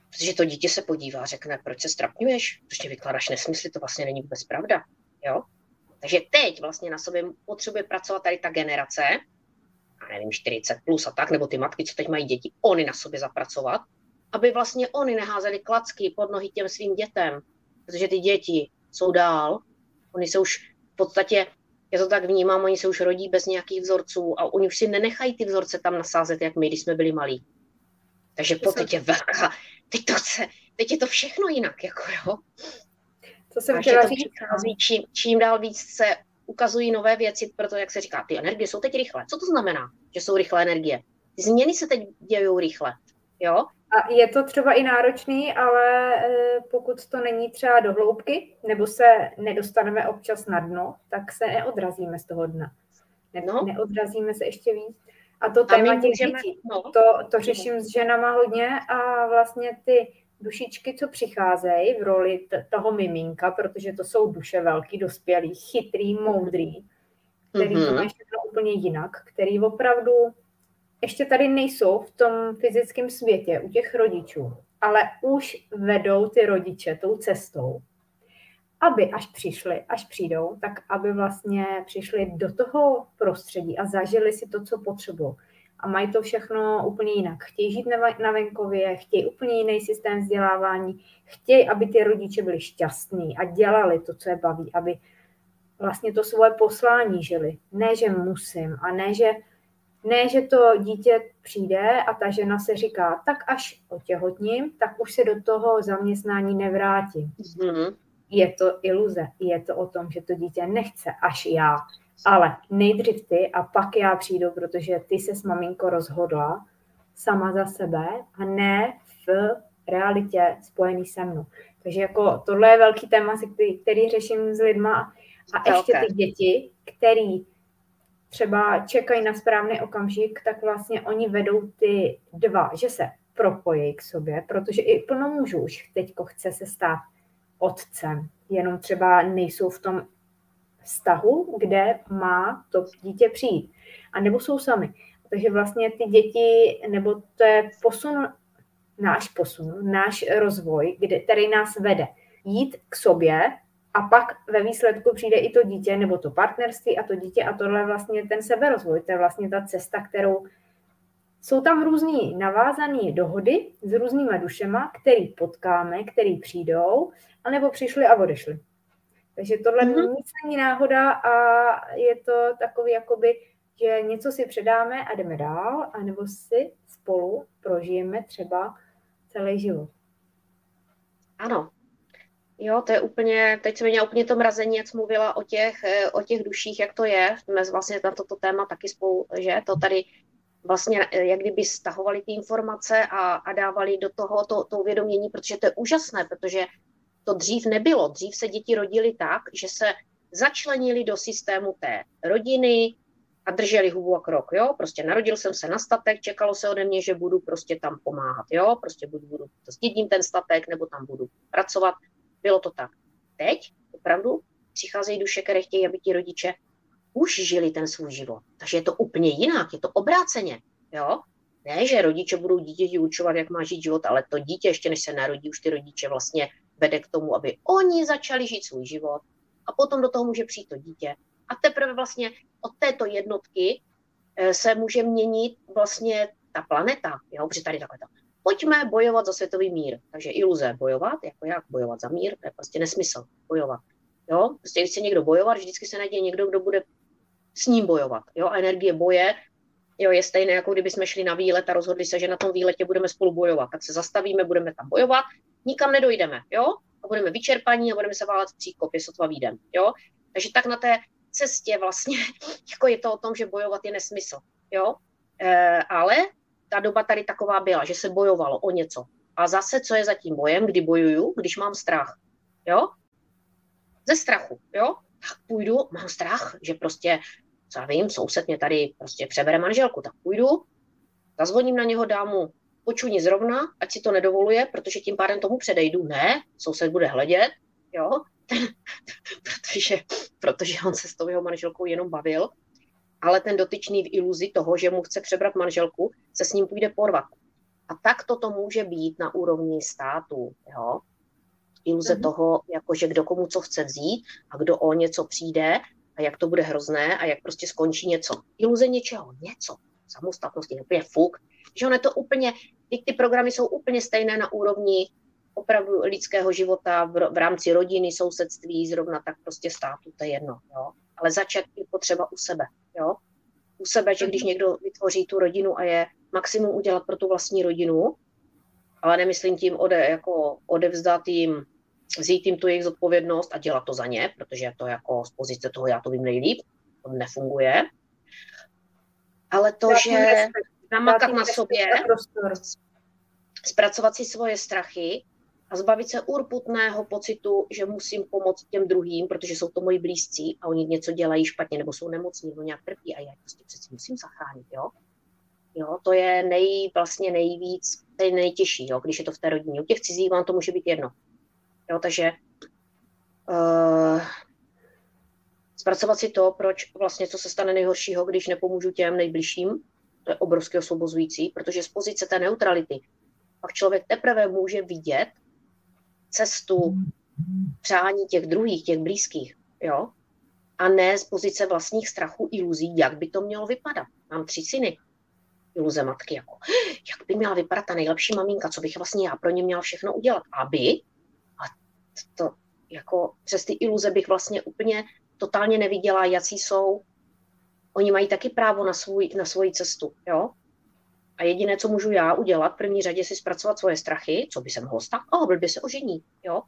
Protože to dítě se podívá řekne, proč se strapňuješ, prostě vykládáš nesmysly, to vlastně není vůbec pravda, jo? Takže teď vlastně na sobě potřebuje pracovat tady ta generace, a nevím, 40 plus a tak, nebo ty matky, co teď mají děti, oni na sobě zapracovat, aby vlastně oni neházeli klacky pod nohy těm svým dětem, protože ty děti jsou dál, oni se už v podstatě, já to tak vnímám, oni se už rodí bez nějakých vzorců a oni už si nenechají ty vzorce tam nasázet, jak my, když jsme byli malí. Takže po teď je velká, teď, to chce, teď je to všechno jinak, jako jo. To jsem chtěla říct. Přichází, čím, čím dál víc se ukazují nové věci, proto jak se říká, ty energie jsou teď rychlé. Co to znamená, že jsou rychlé energie? Ty změny se teď dějí rychle. Jo? A je to třeba i náročný, ale e, pokud to není třeba do hloubky, nebo se nedostaneme občas na dno, tak se neodrazíme z toho dna. Ne, no. Neodrazíme se ještě víc. A to téma a těch můžeme, dětí, no. to, to řeším s ženama hodně a vlastně ty dušičky, co přicházejí v roli t- toho miminka, protože to jsou duše velký, dospělý, chytrý, moudrý, který mm-hmm. to mají všechno úplně jinak, který opravdu ještě tady nejsou v tom fyzickém světě u těch rodičů, ale už vedou ty rodiče tou cestou, aby až přišli, až přijdou, tak aby vlastně přišli do toho prostředí a zažili si to, co potřebují a mají to všechno úplně jinak. Chtějí žít na venkově, chtějí úplně jiný systém vzdělávání, chtějí, aby ty rodiče byli šťastní a dělali to, co je baví, aby vlastně to svoje poslání žili. Ne, že musím a ne, že, ne, že to dítě přijde a ta žena se říká, tak až otěhotním, tak už se do toho zaměstnání nevrátím. Mm-hmm. Je to iluze, je to o tom, že to dítě nechce až já ale nejdřív ty a pak já přijdu, protože ty se s maminko rozhodla sama za sebe a ne v realitě spojený se mnou. Takže jako tohle je velký téma, který, který řeším s lidma a ještě ty děti, který třeba čekají na správný okamžik, tak vlastně oni vedou ty dva, že se propojí k sobě, protože i plno mužů už teďko chce se stát otcem, jenom třeba nejsou v tom vztahu, kde má to dítě přijít. A nebo jsou sami. Takže vlastně ty děti, nebo to je posun, náš posun, náš rozvoj, kde, který nás vede jít k sobě a pak ve výsledku přijde i to dítě, nebo to partnerství a to dítě a tohle je vlastně ten seberozvoj, to je vlastně ta cesta, kterou jsou tam různý navázané dohody s různýma dušema, který potkáme, který přijdou, anebo přišli a odešli. Takže tohle mm-hmm. nic není náhoda a je to takový jakoby, že něco si předáme a jdeme dál, anebo si spolu prožijeme třeba celý život. Ano. Jo, to je úplně, teď jsem měla úplně to mrazení, jak jsi mluvila o těch, eh, o těch duších, jak to je. Jsme vlastně na toto téma taky spolu, že to tady vlastně eh, jak kdyby stahovali ty informace a, a dávali do toho to, to uvědomění, protože to je úžasné, protože to dřív nebylo. Dřív se děti rodily tak, že se začlenili do systému té rodiny a drželi hubu a krok, jo, prostě narodil jsem se na statek, čekalo se ode mě, že budu prostě tam pomáhat, jo, prostě budu, budu to sdědím ten statek, nebo tam budu pracovat, bylo to tak. Teď opravdu přicházejí duše, které chtějí, aby ti rodiče už žili ten svůj život. Takže je to úplně jinak, je to obráceně. Jo? Ne, že rodiče budou dítěti učovat, jak má žít život, ale to dítě, ještě než se narodí, už ty rodiče vlastně vede k tomu, aby oni začali žít svůj život a potom do toho může přijít to dítě. A teprve vlastně od této jednotky eh, se může měnit vlastně ta planeta, jo, protože tady takhle to. Pojďme bojovat za světový mír. Takže iluze bojovat, jako jak bojovat za mír, to je prostě nesmysl bojovat. Jo, prostě když chce někdo bojovat, vždycky se najde někdo, kdo bude s ním bojovat. Jo, a energie boje jo, je stejné, jako kdyby jsme šli na výlet a rozhodli se, že na tom výletě budeme spolu bojovat. Tak se zastavíme, budeme tam bojovat, nikam nedojdeme, jo, a budeme vyčerpaní a budeme se válet v příkopě, sotva výjdem, jo. Takže tak na té cestě vlastně, jako je to o tom, že bojovat je nesmysl, jo. E, ale ta doba tady taková byla, že se bojovalo o něco. A zase, co je za tím bojem, kdy bojuju, když mám strach, jo? Ze strachu, jo? Tak půjdu, mám strach, že prostě co já vím, soused mě tady prostě přebere manželku, tak půjdu, zazvoním na něho, dám mu počuni zrovna, ať si to nedovoluje, protože tím pádem tomu předejdu. Ne, soused bude hledět, jo, protože, protože on se s tou jeho manželkou jenom bavil, ale ten dotyčný v iluzi toho, že mu chce přebrat manželku, se s ním půjde porvat. A tak toto může být na úrovni státu. Jo? Iluze mm-hmm. toho, jako že kdo komu co chce vzít a kdo o něco přijde a jak to bude hrozné a jak prostě skončí něco. Iluze něčeho, něco. Samostatnosti, úplně fuk. Že ono je to úplně, ty, ty programy jsou úplně stejné na úrovni opravdu lidského života v, v rámci rodiny, sousedství, zrovna tak prostě státu, to je jedno. Jo? Ale začat je potřeba u sebe. Jo? U sebe, že když někdo vytvoří tu rodinu a je maximum udělat pro tu vlastní rodinu, ale nemyslím tím ode, jako odevzdat jim vzít jim tu jejich zodpovědnost a dělat to za ně, protože to jako z pozice toho já to vím nejlíp, to nefunguje. Ale to, já že namakat na sobě, zpracovat si svoje strachy a zbavit se urputného pocitu, že musím pomoct těm druhým, protože jsou to moji blízcí a oni něco dělají špatně nebo jsou nemocní nebo nějak trpí a já prostě přeci musím zachránit, jo. Jo, to je nej, vlastně nejvíc, to je nejtěžší, jo, když je to v té rodině. U těch cizích vám to může být jedno. Jo, takže uh, zpracovat si to, proč vlastně, co se stane nejhoršího, když nepomůžu těm nejbližším, to je obrovské osvobozující, protože z pozice té neutrality pak člověk teprve může vidět cestu přání těch druhých, těch blízkých, jo, a ne z pozice vlastních strachů, iluzí, jak by to mělo vypadat. Mám tři syny, iluze matky, jako, jak by měla vypadat ta nejlepší maminka, co bych vlastně já pro ně měla všechno udělat, aby to jako přes ty iluze bych vlastně úplně totálně neviděla, jaký jsou. Oni mají taky právo na, svůj, na svoji cestu, jo? A jediné, co můžu já udělat, v první řadě si zpracovat svoje strachy, co by se mohlo stát, a oh, by se ožení, jo?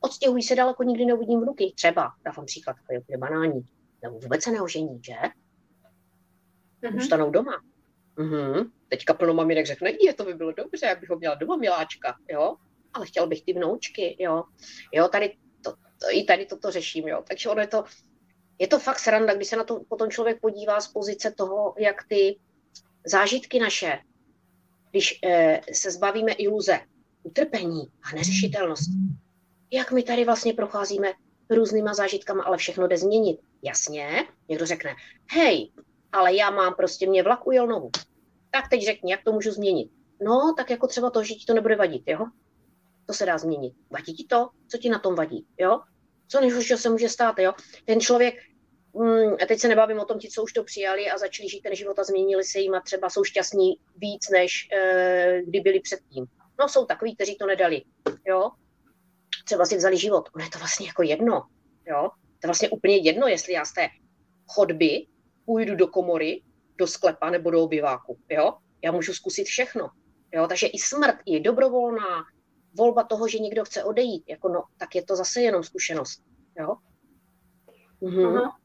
Odstěhují se daleko, nikdy neuvidím vnuky, třeba, dávám příklad, takový úplně banální, nebo vůbec se neožení, že? Mm-hmm. Zůstanou doma. Mm-hmm. Teďka plno maminek řekne, je, to by bylo dobře, abych ho měla doma, miláčka, jo? ale chtěl bych ty vnoučky, jo. Jo, tady to, to, i tady toto řeším, jo. Takže ono je to, je to fakt sranda, když se na to potom člověk podívá z pozice toho, jak ty zážitky naše, když eh, se zbavíme iluze, utrpení a neřešitelnost, jak my tady vlastně procházíme různýma zážitkama, ale všechno jde změnit. Jasně, někdo řekne, hej, ale já mám prostě, mě vlak ujel nohu. Tak teď řekni, jak to můžu změnit. No, tak jako třeba to, že ti to nebude vadit, jo? to se dá změnit. Vadí ti to? Co ti na tom vadí? Jo? Co nejhoršího se může stát? Jo? Ten člověk, mm, teď se nebavím o tom, ti, co už to přijali a začali žít ten život a změnili se jim a třeba jsou šťastní víc, než e, kdy byli předtím. No jsou takový, kteří to nedali. Jo? Třeba si vzali život. Ono je to vlastně jako jedno. Jo? To je vlastně úplně jedno, jestli já z té chodby půjdu do komory, do sklepa nebo do obyváku. Jo? Já můžu zkusit všechno. Jo? Takže i smrt je dobrovolná, volba toho, že někdo chce odejít, jako no, tak je to zase jenom zkušenost. Jo? Mhm. Aha.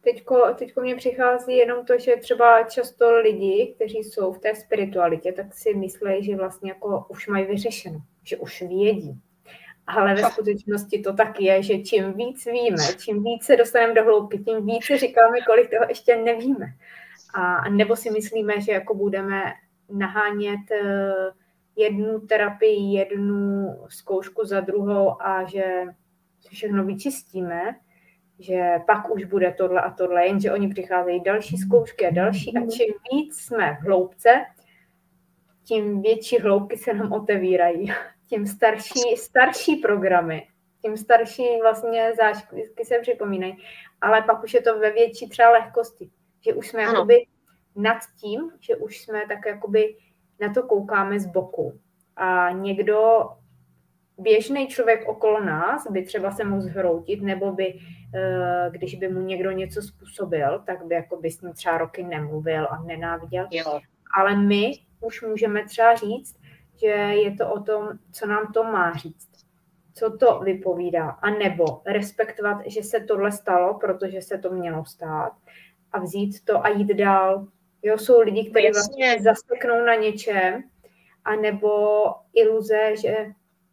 Teďko, teďko mě přichází jenom to, že třeba často lidi, kteří jsou v té spiritualitě, tak si myslí, že vlastně jako už mají vyřešeno, že už vědí. Ale ve skutečnosti to tak je, že čím víc víme, čím více dostaneme do hloubky, tím více říkáme, kolik toho ještě nevíme. A nebo si myslíme, že jako budeme nahánět uh, jednu terapii, jednu zkoušku za druhou a že všechno vyčistíme, že pak už bude tohle a tohle, jenže oni přicházejí další zkoušky a další a čím víc jsme v hloubce, tím větší hloubky se nám otevírají, tím starší, starší programy, tím starší vlastně zážitky se připomínají, ale pak už je to ve větší třeba lehkosti, že už jsme ano. jakoby nad tím, že už jsme tak jakoby na to koukáme z boku. A někdo, běžný člověk okolo nás, by třeba se mohl zhroutit, nebo by, eh, když by mu někdo něco způsobil, tak by jako by s ním třeba roky nemluvil a nenáviděl. Jo. Ale my už můžeme třeba říct, že je to o tom, co nám to má říct. Co to vypovídá. A nebo respektovat, že se tohle stalo, protože se to mělo stát a vzít to a jít dál. Jo, jsou lidi, kteří vlastně zaseknou na něčem, anebo iluze, že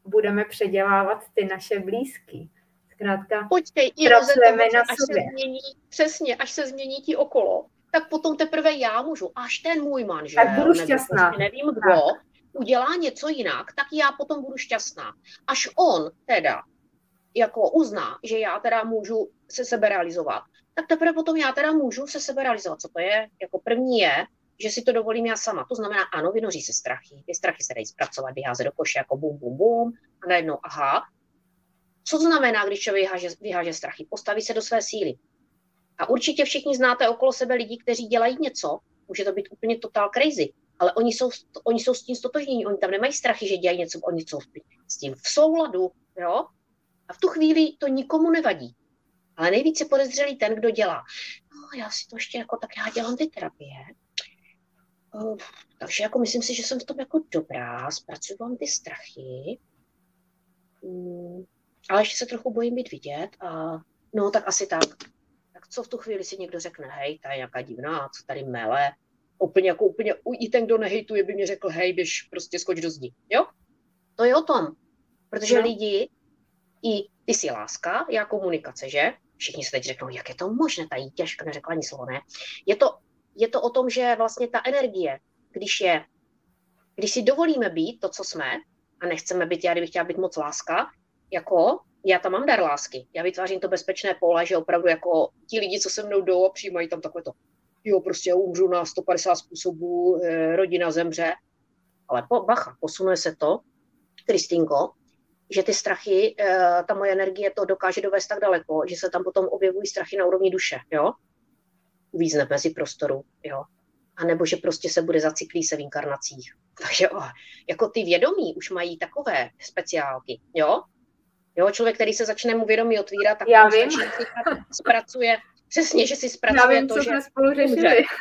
budeme předělávat ty naše blízky. Zkrátka, Počkej, iluze toho, na až sobě. Se změní, přesně, až se změní ti okolo, tak potom teprve já můžu, až ten můj manžel, tak budu šťastná. Prostě nevím kdo, tak. udělá něco jinak, tak já potom budu šťastná. Až on teda jako uzná, že já teda můžu se sebe realizovat, tak teprve potom já teda můžu se sebe realizovat. Co to je? Jako první je, že si to dovolím já sama. To znamená, ano, vynoří se strachy. Ty strachy se dají zpracovat, vyházet do koše jako bum, bum, bum a najednou, aha. Co znamená, když člověk vyháže, vyháže strachy? Postaví se do své síly. A určitě všichni znáte okolo sebe lidi, kteří dělají něco, může to být úplně total crazy, ale oni jsou, oni jsou s tím stotožnění, oni tam nemají strachy, že dělají něco, oni jsou s tím v souladu, jo? A v tu chvíli to nikomu nevadí. Ale nejvíce podezřelý ten, kdo dělá. No, já si to ještě jako, tak já dělám ty terapie. Uh, takže jako myslím si, že jsem v tom jako dobrá, zpracuju vám ty strachy. Um, ale ještě se trochu bojím být vidět a no tak asi tak. Tak co v tu chvíli si někdo řekne, hej, ta je nějaká divná, co tady mele. Úplně jako úplně, i ten, kdo nehejtuje, by mě řekl, hej, běž, prostě skoč do zdi. Jo? To je o tom. Protože no. lidi, i ty jsi láska, já komunikace, že? Všichni se teď řeknou, jak je to možné, ta těžko neřekla ani slovo, ne? Je to, je to o tom, že vlastně ta energie, když je, když si dovolíme být to, co jsme, a nechceme být, já kdybych chtěla být moc láska, jako já tam mám dar lásky, já vytvářím to bezpečné pole, že opravdu jako ti lidi, co se mnou jdou a přijímají tam takové to, jo, prostě umřu na 150 způsobů, eh, rodina zemře, ale po, bacha, posunuje se to, Kristýnko, že ty strachy, eh, ta moje energie to dokáže dovést tak daleko, že se tam potom objevují strachy na úrovni duše, jo? Uvízne mezi prostoru, jo? A nebo že prostě se bude zacyklí se v inkarnacích. Takže oh, jako ty vědomí už mají takové speciálky, jo? Jo, člověk, který se začne mu vědomí otvírat, tak Já vím. zpracuje, přesně, že si zpracuje Já vím, to, že... spolu řešili.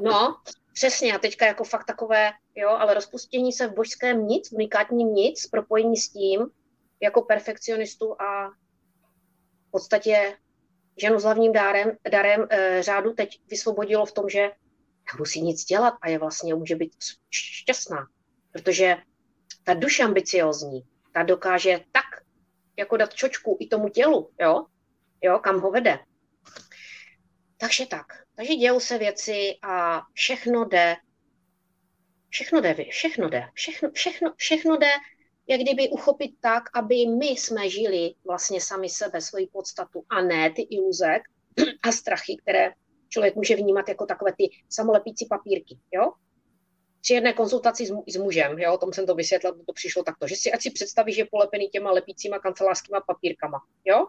No, přesně, a teďka jako fakt takové, jo, ale rozpustění se v božském nic, v unikátním nic, propojení s tím, jako perfekcionistu a v podstatě ženu s hlavním dárem, darem e, řádu teď vysvobodilo v tom, že nemusí nic dělat a je vlastně může být šťastná, protože ta duše ambiciozní, ta dokáže tak jako dát čočku i tomu tělu, jo, jo, kam ho vede. Takže tak. Takže dějou se věci a všechno jde, všechno jde, všechno jde, všechno, všechno, všechno jde jak kdyby uchopit tak, aby my jsme žili vlastně sami sebe, svoji podstatu a ne ty iluze a strachy, které člověk může vnímat jako takové ty samolepící papírky, jo? Při jedné konzultaci s, s mužem, jo, o tom jsem to vysvětlil, to přišlo takto, že si ať si představí, že je polepený těma lepícíma kancelářskýma papírkama, jo?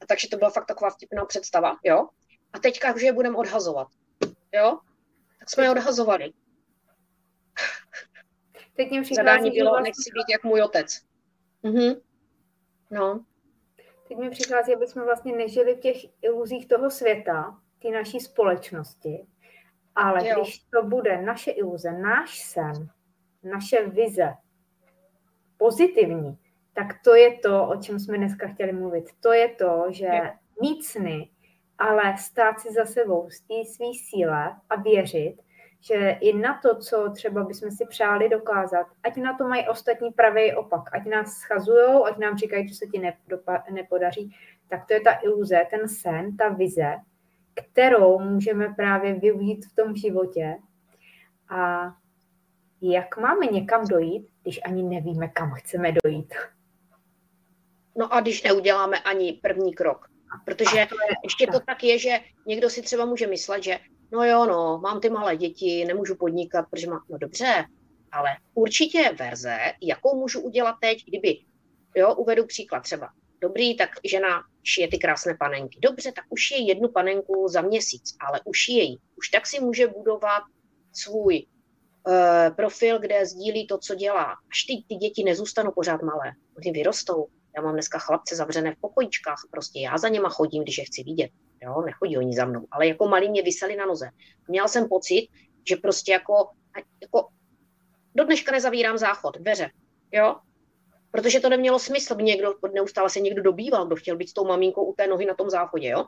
A takže to byla fakt taková vtipná představa, jo? A teďka už je budeme odhazovat, jo? Tak jsme je odhazovali. Teď mě Zadání bylo, vlastně... nechci být jak můj otec. Mhm. No. Teď mi přichází, aby jsme vlastně nežili v těch iluzích toho světa, ty naší společnosti, ale jo. když to bude naše iluze, náš sen, naše vize, pozitivní, tak to je to, o čem jsme dneska chtěli mluvit. To je to, že mít sny, ale stát si za sebou, stý svý síle a věřit, že i na to, co třeba bychom si přáli dokázat, ať na to mají ostatní pravý opak, ať nás schazují, ať nám říkají, že se ti nepodaří, tak to je ta iluze, ten sen, ta vize, kterou můžeme právě využít v tom životě. A jak máme někam dojít, když ani nevíme, kam chceme dojít? No a když neuděláme ani první krok. Protože to je, ještě to tak je, že někdo si třeba může myslet, že no jo, no, mám ty malé děti, nemůžu podnikat, protože mám, no dobře, ale určitě je verze, jakou můžu udělat teď, kdyby, jo, uvedu příklad třeba, dobrý, tak žena šije ty krásné panenky. Dobře, tak už je jednu panenku za měsíc, ale už je jí. Už tak si může budovat svůj uh, profil, kde sdílí to, co dělá. Až ty, ty děti nezůstanou pořád malé. Oni vyrostou. Já mám dneska chlapce zavřené v pokojičkách. Prostě já za něma chodím, když je chci vidět. Jo, nechodí oni za mnou. Ale jako malí mě vyseli na noze. Měl jsem pocit, že prostě jako, jako do dneška nezavírám záchod, dveře. Jo, protože to nemělo smysl, by někdo, neustále se někdo dobýval, kdo chtěl být s tou maminkou u té nohy na tom záchodě, jo.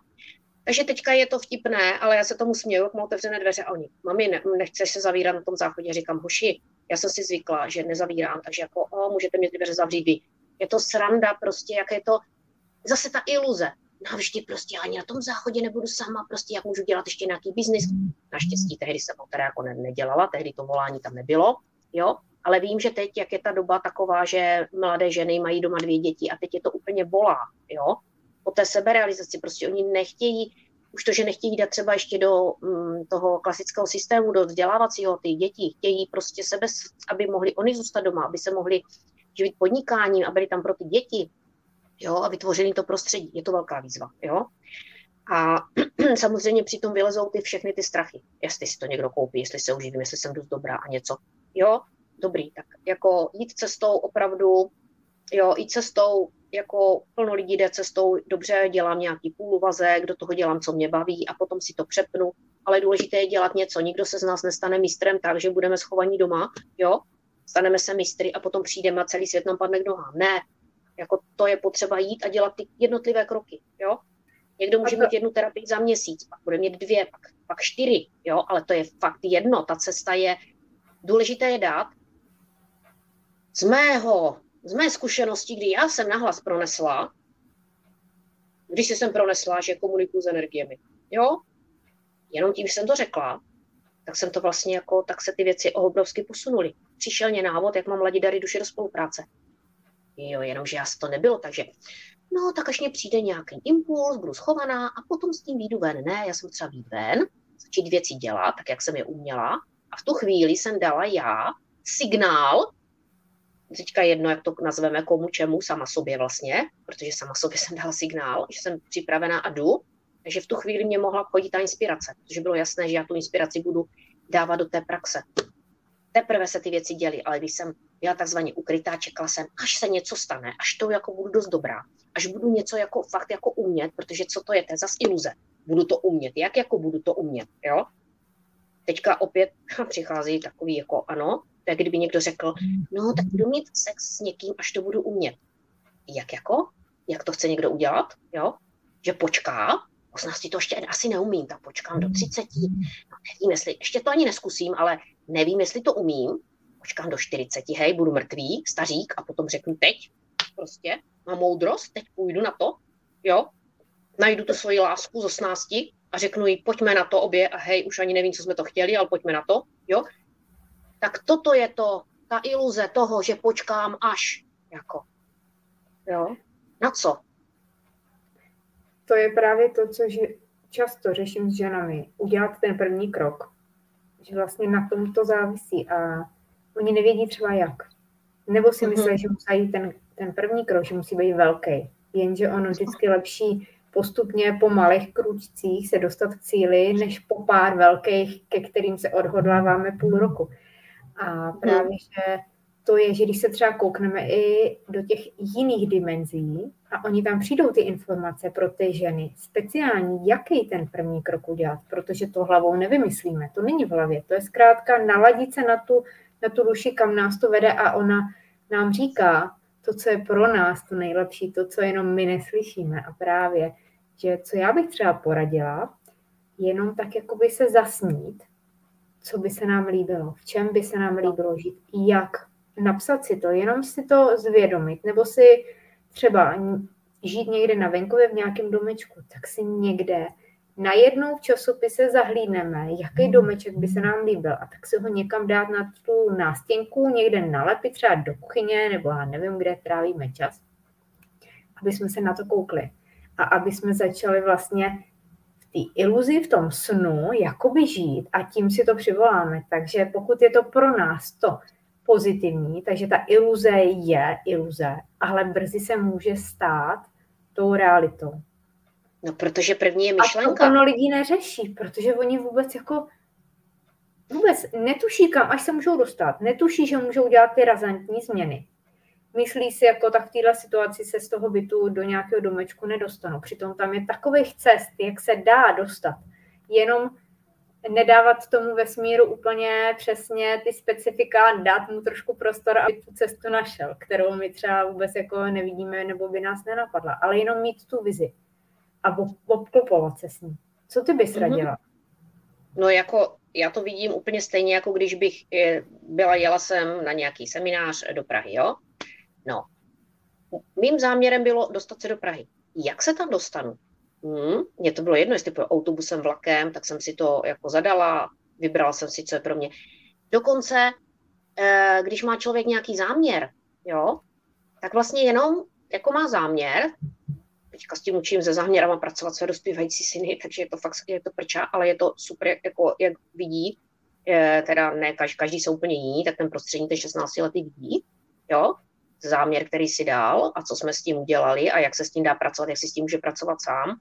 Takže teďka je to vtipné, ale já se tomu směju, jak otevřené dveře a oni, mami, ne, nechceš se zavírat na tom záchodě, říkám, hoši, já jsem si zvykla, že nezavírám, takže jako, o, můžete mě dveře zavřít vy. Je to sranda prostě, jak je to, zase ta iluze. Navždy prostě ani na tom záchodě nebudu sama, prostě jak můžu dělat ještě nějaký biznis. Naštěstí tehdy jsem ho teda jako ne, nedělala, tehdy to volání tam nebylo, jo, ale vím, že teď, jak je ta doba taková, že mladé ženy mají doma dvě děti a teď je to úplně bolá, jo, po té seberealizaci, prostě oni nechtějí, už to, že nechtějí dát třeba ještě do um, toho klasického systému, do vzdělávacího ty děti, chtějí prostě sebe, aby mohli oni zůstat doma, aby se mohli živit podnikáním a byli tam pro ty děti, jo, a vytvořili to prostředí. Je to velká výzva, jo. A samozřejmě přitom vylezou ty všechny ty strachy, jestli si to někdo koupí, jestli se uživím, jestli jsem dost dobrá a něco. Jo, dobrý, tak jako jít cestou opravdu, jo, jít cestou, jako plno lidí jde cestou, dobře, dělám nějaký půlvazek, do toho dělám, co mě baví a potom si to přepnu, ale důležité je dělat něco. Nikdo se z nás nestane mistrem tak, že budeme schovaní doma, jo, staneme se mistry a potom přijdeme a celý svět nám padne k nohám. Ne, jako to je potřeba jít a dělat ty jednotlivé kroky, jo. Někdo může mít jednu terapii za měsíc, pak bude mít dvě, pak, pak čtyři, jo, ale to je fakt jedno. Ta cesta je, důležité je dát z mého, z mé zkušenosti, kdy já jsem nahlas pronesla, když jsem pronesla, že komunikuju s energiemi, jo, jenom tím, že jsem to řekla, tak jsem to vlastně jako, tak se ty věci obrovsky posunuly. Přišel mě návod, jak mám ladit dary duše do spolupráce. Jo, jenomže já to nebylo, takže no, tak až mě přijde nějaký impuls, budu schovaná a potom s tím výjdu ven. Ne, já jsem třeba výjít ven, začít věci dělat, tak jak jsem je uměla a v tu chvíli jsem dala já signál, teďka jedno, jak to nazveme, komu, čemu, sama sobě vlastně, protože sama sobě jsem dala signál, že jsem připravená a jdu, takže v tu chvíli mě mohla chodit ta inspirace, protože bylo jasné, že já tu inspiraci budu dávat do té praxe. Teprve se ty věci děly, ale když jsem byla takzvaně ukrytá, čekala jsem, až se něco stane, až to jako budu dost dobrá, až budu něco jako fakt jako umět, protože co to je, to je zase iluze. Budu to umět, jak jako budu to umět, jo? Teďka opět přichází takový jako ano, tak kdyby někdo řekl, no tak budu mít sex s někým, až to budu umět. Jak jako? Jak to chce někdo udělat? Jo? Že počká, 18 to ještě asi neumím, tak počkám do 30. No, nevím, jestli, ještě to ani neskusím, ale nevím, jestli to umím. Počkám do 40, hej, budu mrtvý, stařík a potom řeknu teď, prostě, mám moudrost, teď půjdu na to, jo, najdu tu svoji lásku z 18 a řeknu jí, pojďme na to obě a hej, už ani nevím, co jsme to chtěli, ale pojďme na to, jo, tak toto je to, ta iluze toho, že počkám až, jako, jo, na co? To je právě to, co že často řeším s ženami, udělat ten první krok, že vlastně na tom to závisí a oni nevědí třeba jak. Nebo si mm-hmm. myslí, že musí ten, ten první krok, že musí být velký. Jenže ono vždycky lepší postupně po malých kručcích se dostat k cíli, než po pár velkých, ke kterým se odhodláváme půl roku. A právě, hmm. že to je, že když se třeba koukneme i do těch jiných dimenzí a oni tam přijdou ty informace pro ty ženy, speciální, jaký ten první krok udělat, protože to hlavou nevymyslíme, to není v hlavě, to je zkrátka naladit se na tu, na tu duši, kam nás to vede a ona nám říká to, co je pro nás to nejlepší, to, co jenom my neslyšíme. A právě, že co já bych třeba poradila, jenom tak jakoby se zasnít co by se nám líbilo, v čem by se nám líbilo žít, jak napsat si to, jenom si to zvědomit, nebo si třeba žít někde na venkově v nějakém domečku, tak si někde najednou v časopise zahlídneme, jaký domeček by se nám líbil a tak si ho někam dát na tu nástěnku, někde nalepit třeba do kuchyně, nebo já nevím, kde trávíme čas, aby jsme se na to koukli. a aby jsme začali vlastně v té iluzi, v tom snu, jakoby žít a tím si to přivoláme. Takže pokud je to pro nás to pozitivní, takže ta iluze je iluze, ale brzy se může stát tou realitou. No, protože první je myšlenka. A to lidí neřeší, protože oni vůbec jako vůbec netuší, kam až se můžou dostat. Netuší, že můžou dělat ty razantní změny. Myslí si, jako tak v této situaci se z toho bytu do nějakého domečku nedostanu. Přitom tam je takových cest, jak se dá dostat. Jenom nedávat tomu vesmíru úplně přesně ty specifika, dát mu trošku prostor, aby tu cestu našel, kterou my třeba vůbec jako nevidíme nebo by nás nenapadla, ale jenom mít tu vizi a obklopovat se s ní. Co ty bys mm-hmm. radila? No jako já to vidím úplně stejně, jako když bych eh, byla, jela jsem na nějaký seminář do Prahy, jo? No, mým záměrem bylo dostat se do Prahy. Jak se tam dostanu? Hmm, mně to bylo jedno, jestli půjdu autobusem, vlakem, tak jsem si to jako zadala, vybrala jsem si, co je pro mě. Dokonce, eh, když má člověk nějaký záměr, jo, tak vlastně jenom jako má záměr, teďka s tím učím se záměrama pracovat své dospívající syny, takže je to fakt je to prča, ale je to super, jako, jak vidí, je, teda ne každý, každý jsou úplně jiný, tak ten prostřední, ten 16 letý vidí, jo, záměr, který si dal a co jsme s tím udělali a jak se s tím dá pracovat, jak si s tím může pracovat sám,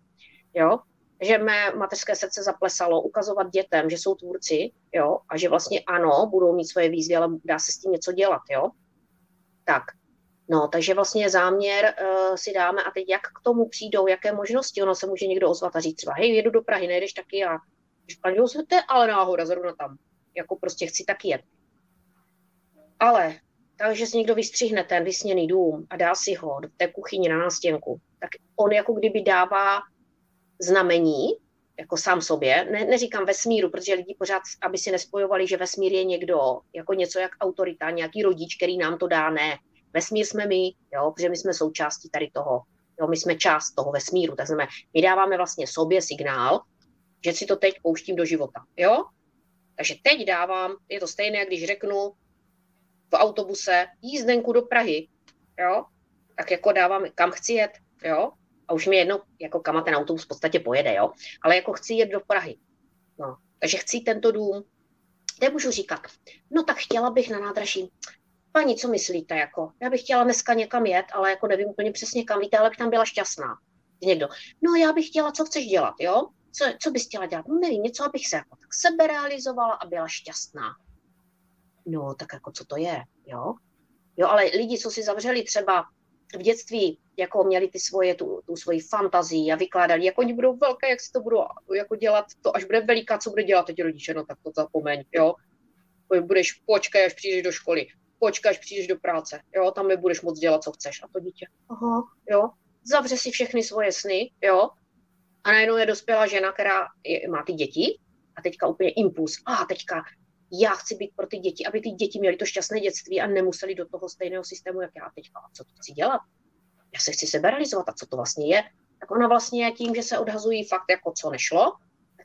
jo, že mé mateřské srdce zaplesalo ukazovat dětem, že jsou tvůrci, jo, a že vlastně ano, budou mít svoje výzvy, ale dá se s tím něco dělat, jo. Tak, No, takže vlastně záměr uh, si dáme. A teď jak k tomu přijdou, jaké možnosti, ono se může někdo ozvat a říct třeba, hej, jedu do Prahy, nejdeš taky? Se, to je ale náhoda, zrovna tam, jako prostě chci taky jet. Ale takže si někdo vystřihne ten vysněný dům a dá si ho do té kuchyně na nástěnku, tak on jako kdyby dává znamení, jako sám sobě, ne, neříkám vesmíru, protože lidi pořád, aby si nespojovali, že vesmír je někdo, jako něco jak autorita, nějaký rodič, který nám to dá, ne Vesmír jsme my, jo, protože my jsme součástí tady toho. Jo, my jsme část toho vesmíru, tak znamená, my dáváme vlastně sobě signál, že si to teď pouštím do života. Jo? Takže teď dávám, je to stejné, když řeknu v autobuse jízdenku do Prahy, jo? tak jako dávám, kam chci jet, jo? Už mi jedno, jako kam ten autobus v podstatě pojede, jo? ale jako chci jet do Prahy. No. Takže chci tento dům, nemůžu říkat, no tak chtěla bych na nádraží, paní, co myslíte, jako, já bych chtěla dneska někam jet, ale jako nevím úplně přesně kam, víte, ale bych tam byla šťastná. Někdo, no já bych chtěla, co chceš dělat, jo? Co, co bys chtěla dělat? No nevím, něco, abych se jako tak sebe realizovala a byla šťastná. No, tak jako co to je, jo? Jo, ale lidi, co si zavřeli třeba v dětství, jako měli ty svoje, tu, tu svoji fantazii a vykládali, jak oni budou velké, jak si to budou jako dělat, to až bude veliká, co bude dělat teď rodiče, no tak to zapomeň, jo? Budeš, počkej, až přijdeš do školy počkej, až přijdeš do práce, jo, tam nebudeš moc dělat, co chceš. A to dítě, aha, jo, zavře si všechny svoje sny, jo, a najednou je dospělá žena, která je, má ty děti a teďka úplně impuls, a teďka já chci být pro ty děti, aby ty děti měly to šťastné dětství a nemuseli do toho stejného systému, jak já teďka. A co to chci dělat? Já se chci sebe realizovat a co to vlastně je? Tak ona vlastně tím, že se odhazují fakt jako co nešlo,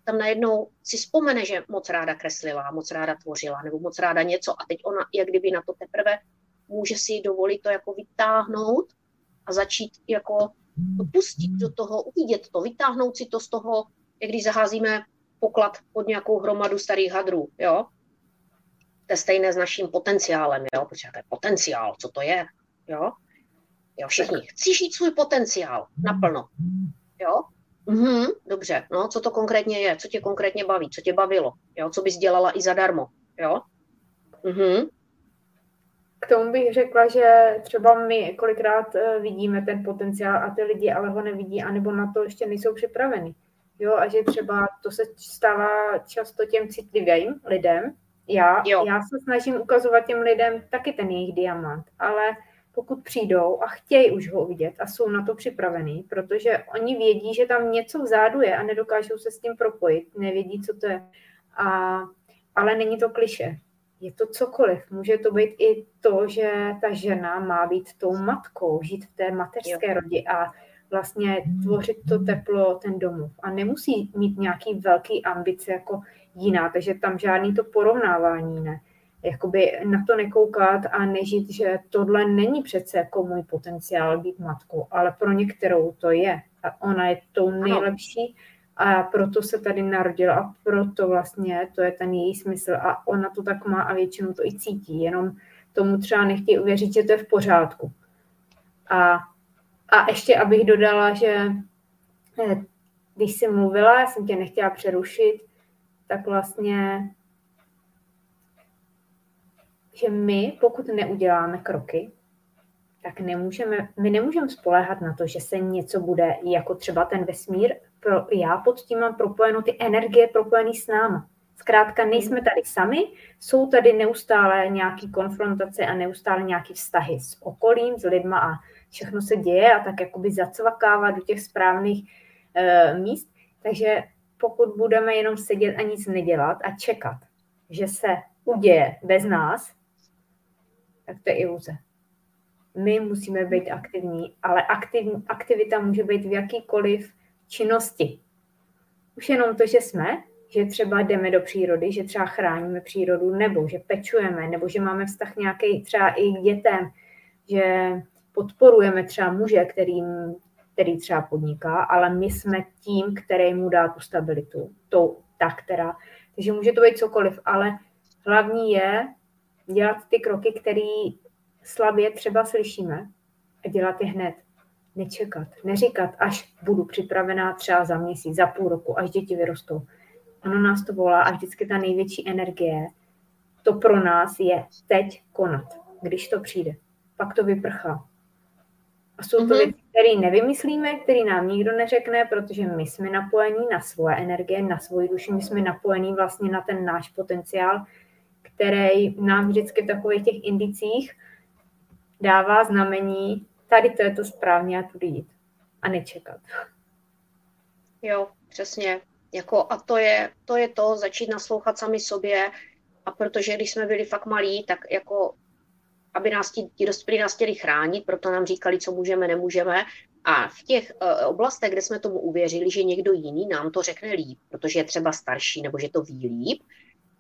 tam najednou si vzpomene, že moc ráda kreslila, moc ráda tvořila, nebo moc ráda něco a teď ona, jak kdyby na to teprve může si dovolit to jako vytáhnout a začít jako pustit do toho, uvidět to, vytáhnout si to z toho, jak když zaházíme poklad pod nějakou hromadu starých hadrů, jo. Je stejné s naším potenciálem, jo, protože to je potenciál, co to je, jo. Jo, všichni, chci žít svůj potenciál naplno, jo. Mm-hmm, dobře, no, co to konkrétně je, co tě konkrétně baví, co tě bavilo, jo, co bys dělala i zadarmo, jo. Mm-hmm. K tomu bych řekla, že třeba my kolikrát eh, vidíme ten potenciál a ty lidi ale ho nevidí, anebo na to ještě nejsou připraveni. Jo, a že třeba to se stává často těm citlivým lidem. Já, já se snažím ukazovat těm lidem taky ten jejich diamant, ale pokud přijdou a chtějí už ho vidět a jsou na to připravení, protože oni vědí, že tam něco vzadu je a nedokážou se s tím propojit, nevědí, co to je. A, ale není to kliše. Je to cokoliv. Může to být i to, že ta žena má být tou matkou, žít v té mateřské rodi a vlastně tvořit to teplo, ten domov. A nemusí mít nějaký velký ambice jako jiná, takže tam žádný to porovnávání ne. jakoby na to nekoukat a nežít, že tohle není přece jako můj potenciál být matkou, ale pro některou to je. A ona je tou nejlepší a proto se tady narodila a proto vlastně to je ten její smysl a ona to tak má a většinou to i cítí, jenom tomu třeba nechtějí uvěřit, že to je v pořádku. A, a ještě abych dodala, že eh, když jsi mluvila, já jsem tě nechtěla přerušit, tak vlastně že my, pokud neuděláme kroky, tak nemůžeme, my nemůžeme spoléhat na to, že se něco bude, jako třeba ten vesmír, pro, já pod tím mám propojeno ty energie propojený s náma. Zkrátka nejsme tady sami, jsou tady neustále nějaké konfrontace a neustále nějaké vztahy s okolím, s lidma a všechno se děje a tak jakoby zacvakává do těch správných e, míst. Takže pokud budeme jenom sedět a nic nedělat a čekat, že se uděje bez nás, tak to je iluze. My musíme být aktivní, ale aktiv, aktivita může být v jakýkoliv činnosti. Už jenom to, že jsme, že třeba jdeme do přírody, že třeba chráníme přírodu, nebo že pečujeme, nebo že máme vztah nějaký třeba i k dětem, že podporujeme třeba muže, kterým, který třeba podniká, ale my jsme tím, který mu dá tu stabilitu, tou, ta, která. Takže může to být cokoliv, ale hlavní je dělat ty kroky, které slabě třeba slyšíme a dělat je hned. Nečekat, neříkat, až budu připravená třeba za měsíc, za půl roku, až děti vyrostou. Ono nás to volá a vždycky ta největší energie, to pro nás je teď konat, když to přijde. Pak to vyprchá. A jsou to mm-hmm. věci, které nevymyslíme, které nám nikdo neřekne, protože my jsme napojení na svoje energie, na svoji duši, my jsme napojení vlastně na ten náš potenciál, který nám vždycky v takových těch indicích dává znamení, tady to je to správně a tudy jít. A nečekat. Jo, přesně. Jako, a to je, to je to, začít naslouchat sami sobě. A protože když jsme byli fakt malí, tak jako aby nás ti, ti dospělí nás chtěli chránit, proto nám říkali, co můžeme, nemůžeme. A v těch uh, oblastech, kde jsme tomu uvěřili, že někdo jiný nám to řekne líp, protože je třeba starší nebo že to ví líp,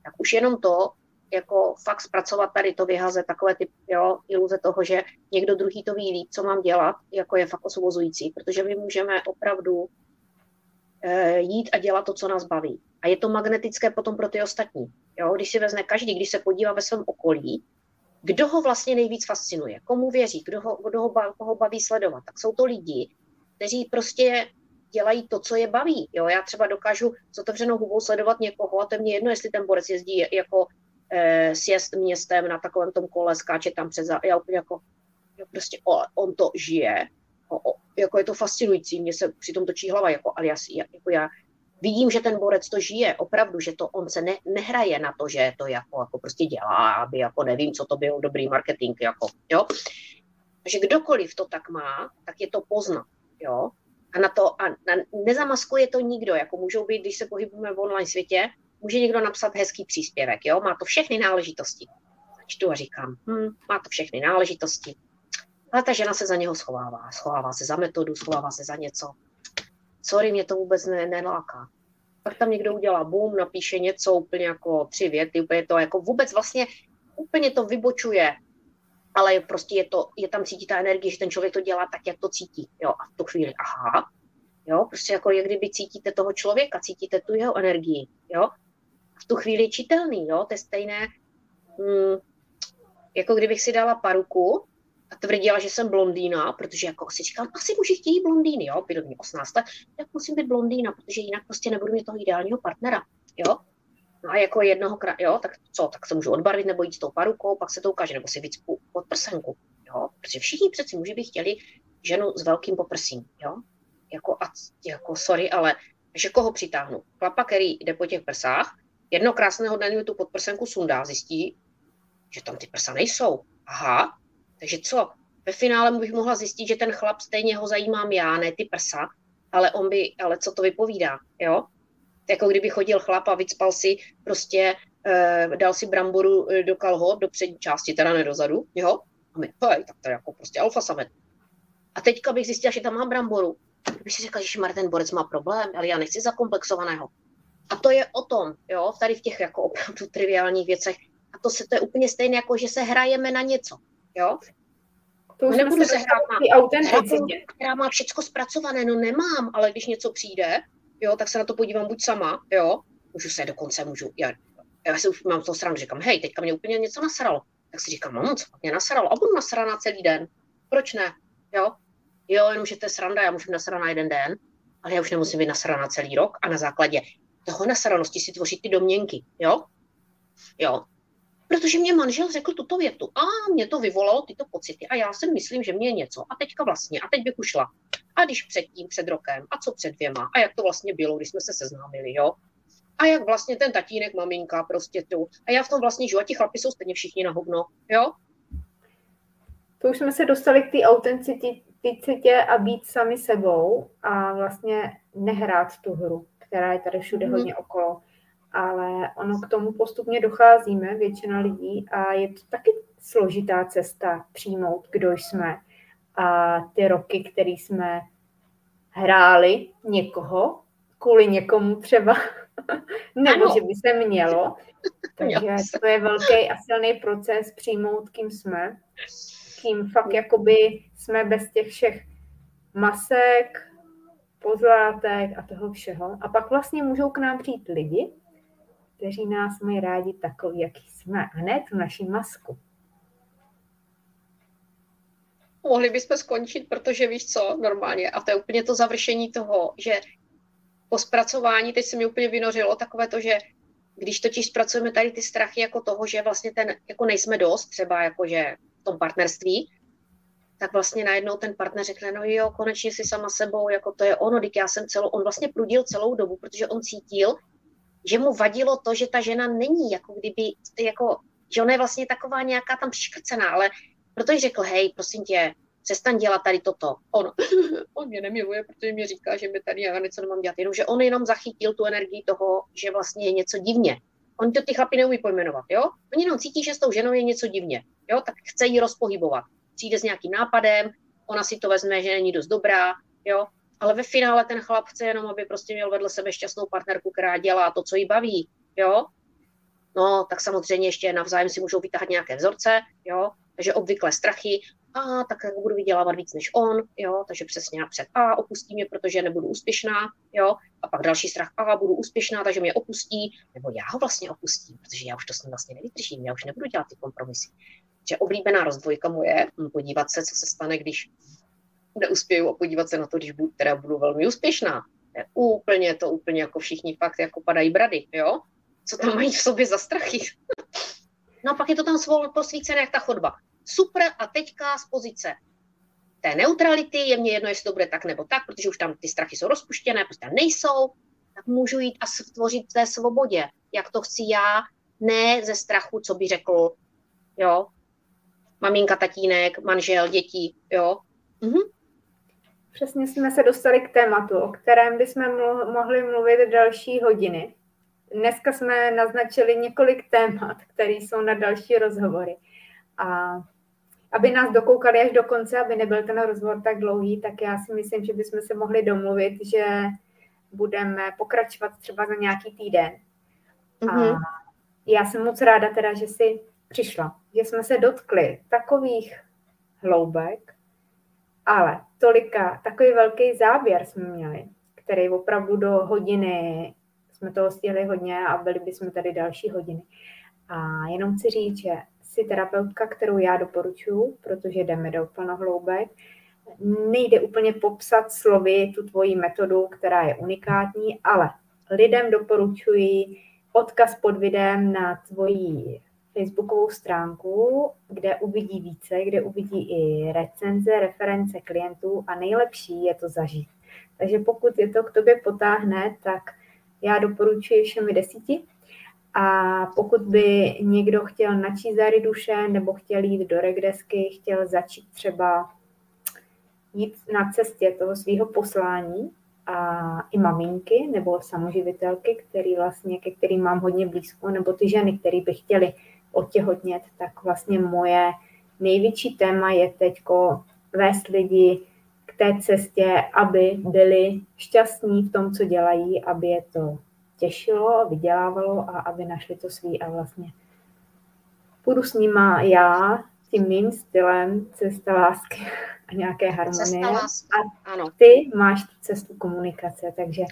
tak už jenom to jako fakt zpracovat tady to, vyhazet takové ty jo, iluze toho, že někdo druhý to ví líp, co mám dělat, jako je fakt osvobozující, protože my můžeme opravdu e, jít a dělat to, co nás baví. A je to magnetické potom pro ty ostatní. Jo? Když si vezme každý, když se podívá ve svém okolí, kdo ho vlastně nejvíc fascinuje, komu věří, kdo ho, kdo ho, baví, koho baví sledovat, tak jsou to lidi, kteří prostě dělají to, co je baví. Jo? Já třeba dokážu s otevřenou hubou sledovat někoho a to je mě jedno, jestli ten borec jezdí jako eh, sjezd městem na takovém tom kole, skáče tam přes, já úplně jako, jo, prostě o, on to žije, o, o, jako je to fascinující, mě se přitom točí hlava, jako, ale já, jako já vidím, že ten borec to žije, opravdu, že to on se ne, nehraje na to, že to jako, jako prostě dělá, aby jako nevím, co to byl dobrý marketing, jako, jo. Takže kdokoliv to tak má, tak je to poznat, jo. A na to, a na, nezamaskuje to nikdo, jako můžou být, když se pohybujeme v online světě, může někdo napsat hezký příspěvek, jo, má to všechny náležitosti. Čtu a říkám, hm, má to všechny náležitosti. Ale ta žena se za něho schovává. Schovává se za metodu, schovává se za něco. Sorry, mě to vůbec ne, neláká. Pak tam někdo udělá boom, napíše něco úplně jako tři věty, úplně to jako vůbec vlastně úplně to vybočuje, ale prostě je, to, je tam cítí ta energie, že ten člověk to dělá tak, jak to cítí. Jo, a v tu chvíli, aha, jo, prostě jako je, kdyby cítíte toho člověka, cítíte tu jeho energii, jo, v tu chvíli čitelný, jo? To je stejné, hmm, jako kdybych si dala paruku a tvrdila, že jsem blondýna, protože jako si říkám, asi muži chtějí blondýny, jo, bylo mě 18 let, tak musím být blondýna, protože jinak prostě nebudu mít toho ideálního partnera, jo. No a jako jednoho, jo, tak co, tak se můžu odbarvit nebo jít s tou parukou, pak se to ukáže, nebo si víc pod prsenku, jo, protože všichni přeci muži by chtěli ženu s velkým poprsím, jo, jako, a, jako sorry, ale že koho přitáhnu? Chlapa, který jde po těch prsách, jedno krásného dne tu podprsenku sundá, zjistí, že tam ty prsa nejsou. Aha, takže co? Ve finále bych mohla zjistit, že ten chlap stejně ho zajímám já, ne ty prsa, ale on by, ale co to vypovídá, jo? Jako kdyby chodil chlap a vycpal si prostě, e, dal si bramboru eh, do kalhot, do přední části, teda ne dozadu, jo? A my, hej, tak to je jako prostě alfa samet. A teďka bych zjistila, že tam mám bramboru. Bych si řekla, že ten borec má problém, ale já nechci zakomplexovaného. A to je o tom, jo, tady v těch jako opravdu triviálních věcech, A to se to je úplně stejné, jako že se hrajeme na něco. Jo? To už nebudu se hrát na autenticitě. Která má všechno zpracované, no nemám, ale když něco přijde, jo, tak se na to podívám buď sama, jo, můžu se dokonce, můžu, já, já si už mám to stranu, říkám, hej, teďka mě úplně něco nasralo. Tak si říkám, no, co mě nasralo? A budu nasraná celý den. Proč ne? Jo, jo, jenom, že to je sranda, já můžu nasrat na jeden den, ale já už nemusím být nasraná celý rok a na základě toho nasranosti si tvořit ty domněnky, jo? Jo, protože mě manžel řekl tuto větu a mě to vyvolalo tyto pocity a já si myslím, že mě je něco a teďka vlastně a teď bych ušla. A když předtím, před rokem a co před dvěma a jak to vlastně bylo, když jsme se seznámili, jo? A jak vlastně ten tatínek, maminka, prostě tu. A já v tom vlastně žiju a ti chlapi jsou stejně všichni na hovno, jo? To už jsme se dostali k té autenticitě a být sami sebou a vlastně nehrát tu hru, která je tady všude mm. hodně okolo ale ono k tomu postupně docházíme, většina lidí, a je to taky složitá cesta přijmout, kdo jsme a ty roky, které jsme hráli někoho, kvůli někomu třeba, nebo ano. že by se mělo. Takže to je velký a silný proces přijmout, kým jsme, kým fakt jakoby jsme bez těch všech masek, pozlátek a toho všeho. A pak vlastně můžou k nám přijít lidi, kteří nás mají rádi takový, jaký jsme, a ne tu naši masku. Mohli bychom skončit, protože víš co, normálně, a to je úplně to završení toho, že po zpracování, teď se mi úplně vynořilo takové to, že když totiž zpracujeme tady ty strachy jako toho, že vlastně ten, jako nejsme dost, třeba jako že v tom partnerství, tak vlastně najednou ten partner řekne, no jo, konečně si sama sebou, jako to je ono, když já jsem celou, on vlastně prudil celou dobu, protože on cítil, že mu vadilo to, že ta žena není jako kdyby, jako, že ona je vlastně taková nějaká tam přiškrcená, ale protože řekl, hej, prosím tě, přestaň dělat tady toto. On, on mě nemiluje, protože mi říká, že mi tady já něco nemám dělat, jenomže on jenom zachytil tu energii toho, že vlastně je něco divně. On to ty chlapi neumí pojmenovat, jo? Oni jenom cítí, že s tou ženou je něco divně, jo? Tak chce ji rozpohybovat. Přijde s nějakým nápadem, ona si to vezme, že není dost dobrá, jo? Ale ve finále ten chlap chce jenom, aby prostě měl vedle sebe šťastnou partnerku, která dělá to, co jí baví, jo. No, tak samozřejmě ještě navzájem si můžou vytáhat nějaké vzorce, jo, takže obvykle strachy, a tak budu vydělávat víc než on, jo, takže přesně napřed, a opustí mě, protože nebudu úspěšná, jo, a pak další strach, a budu úspěšná, takže mě opustí, nebo já ho vlastně opustím, protože já už to s ním vlastně nevydržím, já už nebudu dělat ty kompromisy. Že oblíbená rozdvojka moje, podívat se, co se stane, když neuspěju a podívat se na to, když budu, teda budu velmi úspěšná. Je úplně to úplně jako všichni fakt jako padají brady, jo? Co tam mají v sobě za strachy. no a pak je to tam svol posvícené jak ta chodba. Super a teďka z pozice té neutrality, je mě jedno, jestli to bude tak nebo tak, protože už tam ty strachy jsou rozpuštěné, prostě tam nejsou, tak můžu jít a stvořit v té svobodě, jak to chci já, ne ze strachu, co by řekl, jo, maminka, tatínek, manžel, děti, jo. Mhm. Přesně jsme se dostali k tématu, o kterém bychom mohli mluvit další hodiny. Dneska jsme naznačili několik témat, které jsou na další rozhovory. A aby nás dokoukali až do konce, aby nebyl ten rozhovor tak dlouhý, tak já si myslím, že bychom se mohli domluvit, že budeme pokračovat třeba za nějaký týden. Mm-hmm. A já jsem moc ráda teda, že jsi přišla, že jsme se dotkli takových hloubek, ale tolika, takový velký záběr jsme měli, který opravdu do hodiny jsme toho stihli hodně a byli bychom tady další hodiny. A jenom chci říct, že jsi terapeutka, kterou já doporučuji, protože jdeme do plnohloubek. Nejde úplně popsat slovy tu tvoji metodu, která je unikátní, ale lidem doporučuji odkaz pod videem na tvoji facebookovou stránku, kde uvidí více, kde uvidí i recenze, reference klientů a nejlepší je to zažít. Takže pokud je to k tobě potáhne, tak já doporučuji všemi desíti. A pokud by někdo chtěl načít zary duše nebo chtěl jít do regresky, chtěl začít třeba jít na cestě toho svého poslání, a i maminky nebo samoživitelky, který vlastně, ke kterým mám hodně blízko, nebo ty ženy, které by chtěly otěhotnět, tak vlastně moje největší téma je teď vést lidi k té cestě, aby byli šťastní v tom, co dělají, aby je to těšilo, vydělávalo a aby našli to svý a vlastně půjdu s nima já tím mým stylem cesta lásky a nějaké harmonie. A ano. ty máš cestu komunikace, takže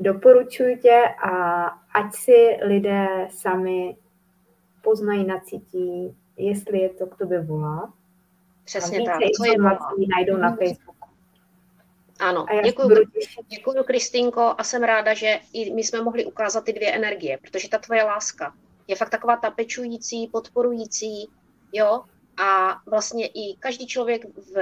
doporučuji tě a ať si lidé sami poznají, nacítí, jestli je to k tobě volá. Přesně tak. Co informací najdou na Facebooku. Ano, děkuji, děkuji Kristýnko a jsem ráda, že i my jsme mohli ukázat ty dvě energie, protože ta tvoje láska je fakt taková ta pečující, podporující, jo, a vlastně i každý člověk v,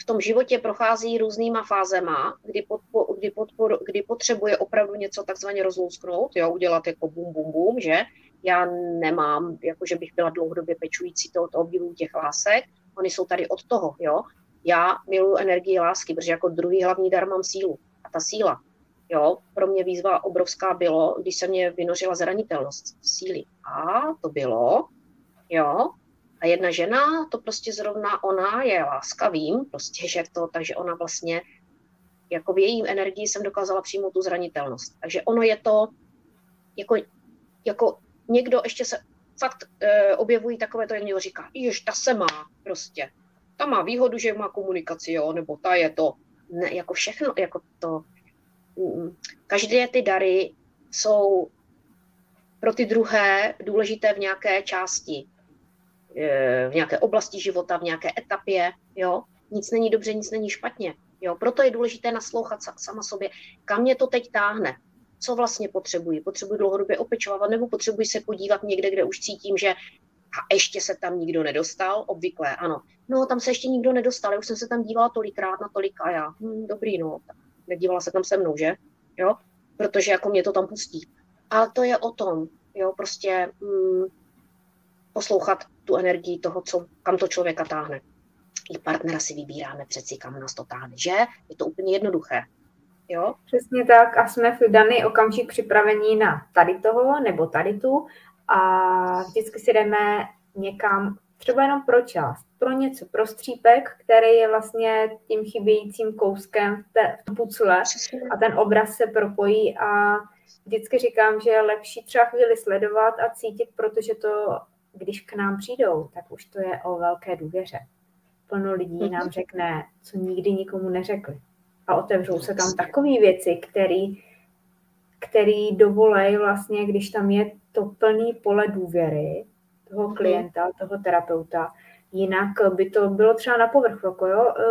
v tom životě prochází různýma fázema, kdy, podpo, kdy, podpor, kdy potřebuje opravdu něco takzvaně rozlousknout, jo, udělat jako bum, bum, bum, že já nemám, jako že bych byla dlouhodobě pečující tohoto obdivu těch lásek, oni jsou tady od toho, jo. Já miluji energii lásky, protože jako druhý hlavní dar mám sílu. A ta síla, jo, pro mě výzva obrovská bylo, když se mě vynořila zranitelnost síly. A to bylo, jo, a jedna žena, to prostě zrovna ona je láska, vím, prostě, že to, takže ona vlastně, jako v jejím energii jsem dokázala přijmout tu zranitelnost. Takže ono je to, jako, jako někdo ještě se fakt e, objevují takové to, jak někdo říká, jež, ta se má prostě. Ta má výhodu, že má komunikaci, jo, nebo ta je to, ne, jako všechno, jako to, mm, každé ty dary jsou pro ty druhé důležité v nějaké části, e, v nějaké oblasti života, v nějaké etapě, jo. Nic není dobře, nic není špatně. Jo, proto je důležité naslouchat sama sobě, kam mě to teď táhne, co vlastně potřebuji. Potřebuji dlouhodobě opečovávat nebo potřebuji se podívat někde, kde už cítím, že a ještě se tam nikdo nedostal, obvykle, ano. No, tam se ještě nikdo nedostal, já už jsem se tam dívala tolikrát na tolik a já, hm, dobrý, no, nedívala se tam se mnou, že? Jo, protože jako mě to tam pustí. Ale to je o tom, jo, prostě hm, poslouchat tu energii toho, co, kam to člověka táhne. I partnera si vybíráme přeci, kam nás to táhne, že? Je to úplně jednoduché. Jo? Přesně tak a jsme v daný okamžik připravení na tady toho nebo tady tu a vždycky si jdeme někam třeba jenom pro část, pro něco, pro střípek, který je vlastně tím chybějícím kouskem v té v pucle a ten obraz se propojí a vždycky říkám, že je lepší třeba chvíli sledovat a cítit, protože to, když k nám přijdou, tak už to je o velké důvěře. Plno lidí nám mhm. řekne, co nikdy nikomu neřekli a otevřou se tam takové věci, který, který dovolej vlastně, když tam je to plný pole důvěry toho mhm. klienta, toho terapeuta, jinak by to bylo třeba na povrchu, jako jo, e,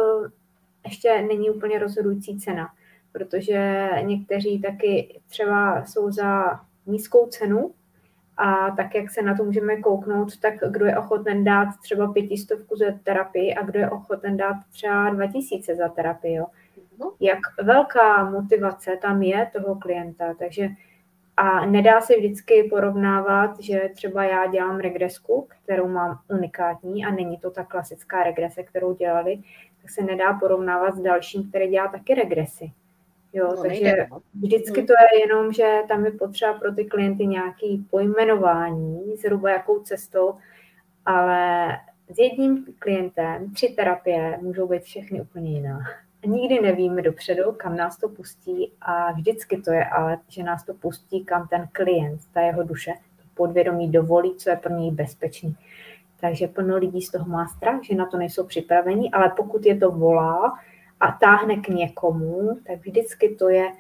ještě není úplně rozhodující cena, protože někteří taky třeba jsou za nízkou cenu a tak, jak se na to můžeme kouknout, tak kdo je ochoten dát třeba pětistovku za terapii a kdo je ochoten dát třeba dva tisíce za terapii, jo jak velká motivace tam je toho klienta. Takže a nedá se vždycky porovnávat, že třeba já dělám regresku, kterou mám unikátní a není to ta klasická regrese, kterou dělali, tak se nedá porovnávat s dalším, který dělá taky regresy. Jo, no, takže nejde. No. vždycky hmm. to je jenom, že tam je potřeba pro ty klienty nějaký pojmenování, zhruba jakou cestou, ale s jedním klientem tři terapie můžou být všechny úplně jiná nikdy nevíme dopředu, kam nás to pustí a vždycky to je ale, že nás to pustí, kam ten klient, ta jeho duše, to podvědomí dovolí, co je pro něj bezpečný. Takže plno lidí z toho má strach, že na to nejsou připraveni, ale pokud je to volá a táhne k někomu, tak vždycky to je,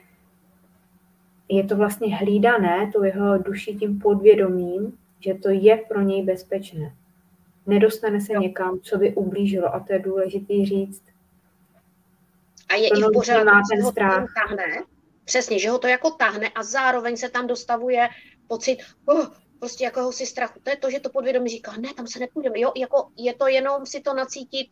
je to vlastně hlídané, to jeho duši tím podvědomím, že to je pro něj bezpečné. Nedostane se někam, co by ublížilo a to je důležité říct a je i v pořádku, že ho tam tahne, přesně, že ho to jako tahne a zároveň se tam dostavuje pocit, oh, prostě jakéhosi strachu. To je to, že to podvědomí říká, ne, tam se nepůjdeme. Jo, jako je to jenom si to nacítit.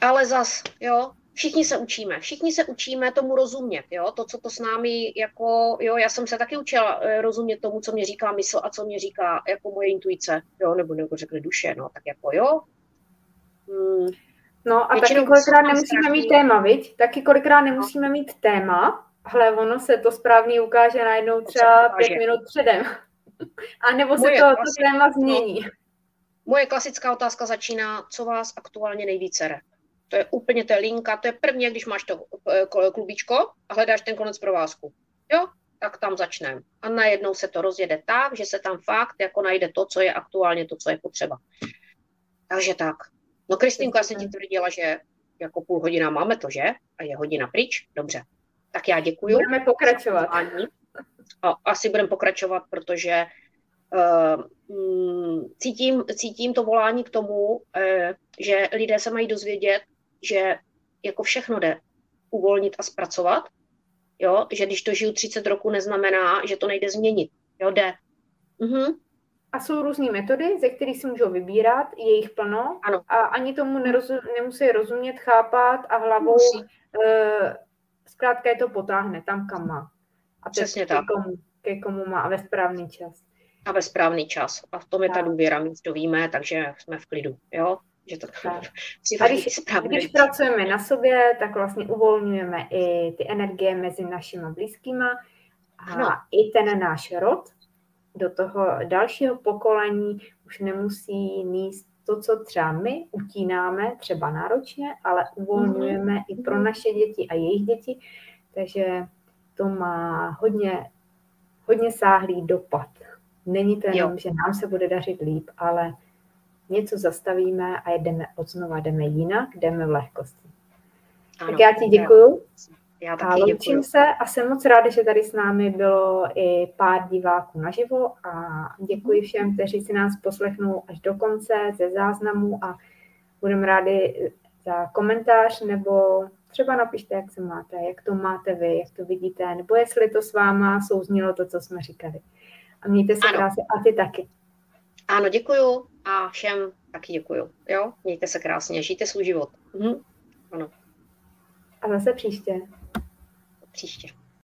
Ale zas, jo, všichni se učíme, všichni se učíme tomu rozumět, jo, to, co to s námi, jako, jo, já jsem se taky učila eh, rozumět tomu, co mě říká mysl a co mě říká, jako moje intuice, jo, nebo nebo řekne duše, no, tak jako jo. Hmm, No a Většinou taky kolikrát nemusíme mít téma, viď? Taky kolikrát nemusíme mít téma, ale ono se to správně ukáže najednou třeba pět minut předem. A nebo se to, to téma změní. No, moje klasická otázka začíná, co vás aktuálně nejvíce re? To je úplně, to je linka, to je první, když máš to eh, klubíčko a hledáš ten konec provázku. Jo? tak tam začneme. A najednou se to rozjede tak, že se tam fakt jako najde to, co je aktuálně to, co je potřeba. Takže tak. No Kristýnka, já jsem ti tvrdila, že jako půl hodina máme to, že? A je hodina pryč? Dobře. Tak já děkuji. Budeme pokračovat. A asi budeme pokračovat, protože uh, cítím, cítím to volání k tomu, uh, že lidé se mají dozvědět, že jako všechno jde uvolnit a zpracovat, jo? že když to žiju 30 roku, neznamená, že to nejde změnit. Jo, jde. Uh-huh. A jsou různé metody, ze kterých si můžou vybírat, je jich plno ano. a ani tomu nerozum, nemusí rozumět, chápat a hlavou uh, zkrátka je to potáhne tam, kam má. A Přesně tak. Ke komu, ke komu má a ve správný čas. A ve správný čas. A v tom je ta důvěra, my to víme, takže jsme v klidu. Jo? Že to a když, když pracujeme na sobě, tak vlastně uvolňujeme i ty energie mezi našimi blízkýma a ano. i ten náš rod do toho dalšího pokolení už nemusí níst to, co třeba my utínáme, třeba náročně, ale uvolňujeme mm-hmm. i pro naše děti a jejich děti, takže to má hodně, hodně sáhlý dopad. Není to jenom, jo. že nám se bude dařit líp, ale něco zastavíme a jdeme od znova, jdeme jinak, jdeme v lehkosti. Ano, tak já ti děkuju. Já taky a loučím se a jsem moc ráda, že tady s námi bylo i pár diváků naživo a děkuji všem, kteří si nás poslechnou až do konce ze záznamu a budeme rádi za komentář nebo třeba napište, jak se máte, jak to máte vy, jak to vidíte, nebo jestli to s váma souznělo to, co jsme říkali. A mějte se krásně a ty taky. Ano, děkuju a všem taky děkuju. Jo, mějte se krásně, žijte svůj život. Mhm. Ano. A zase příště. Příště.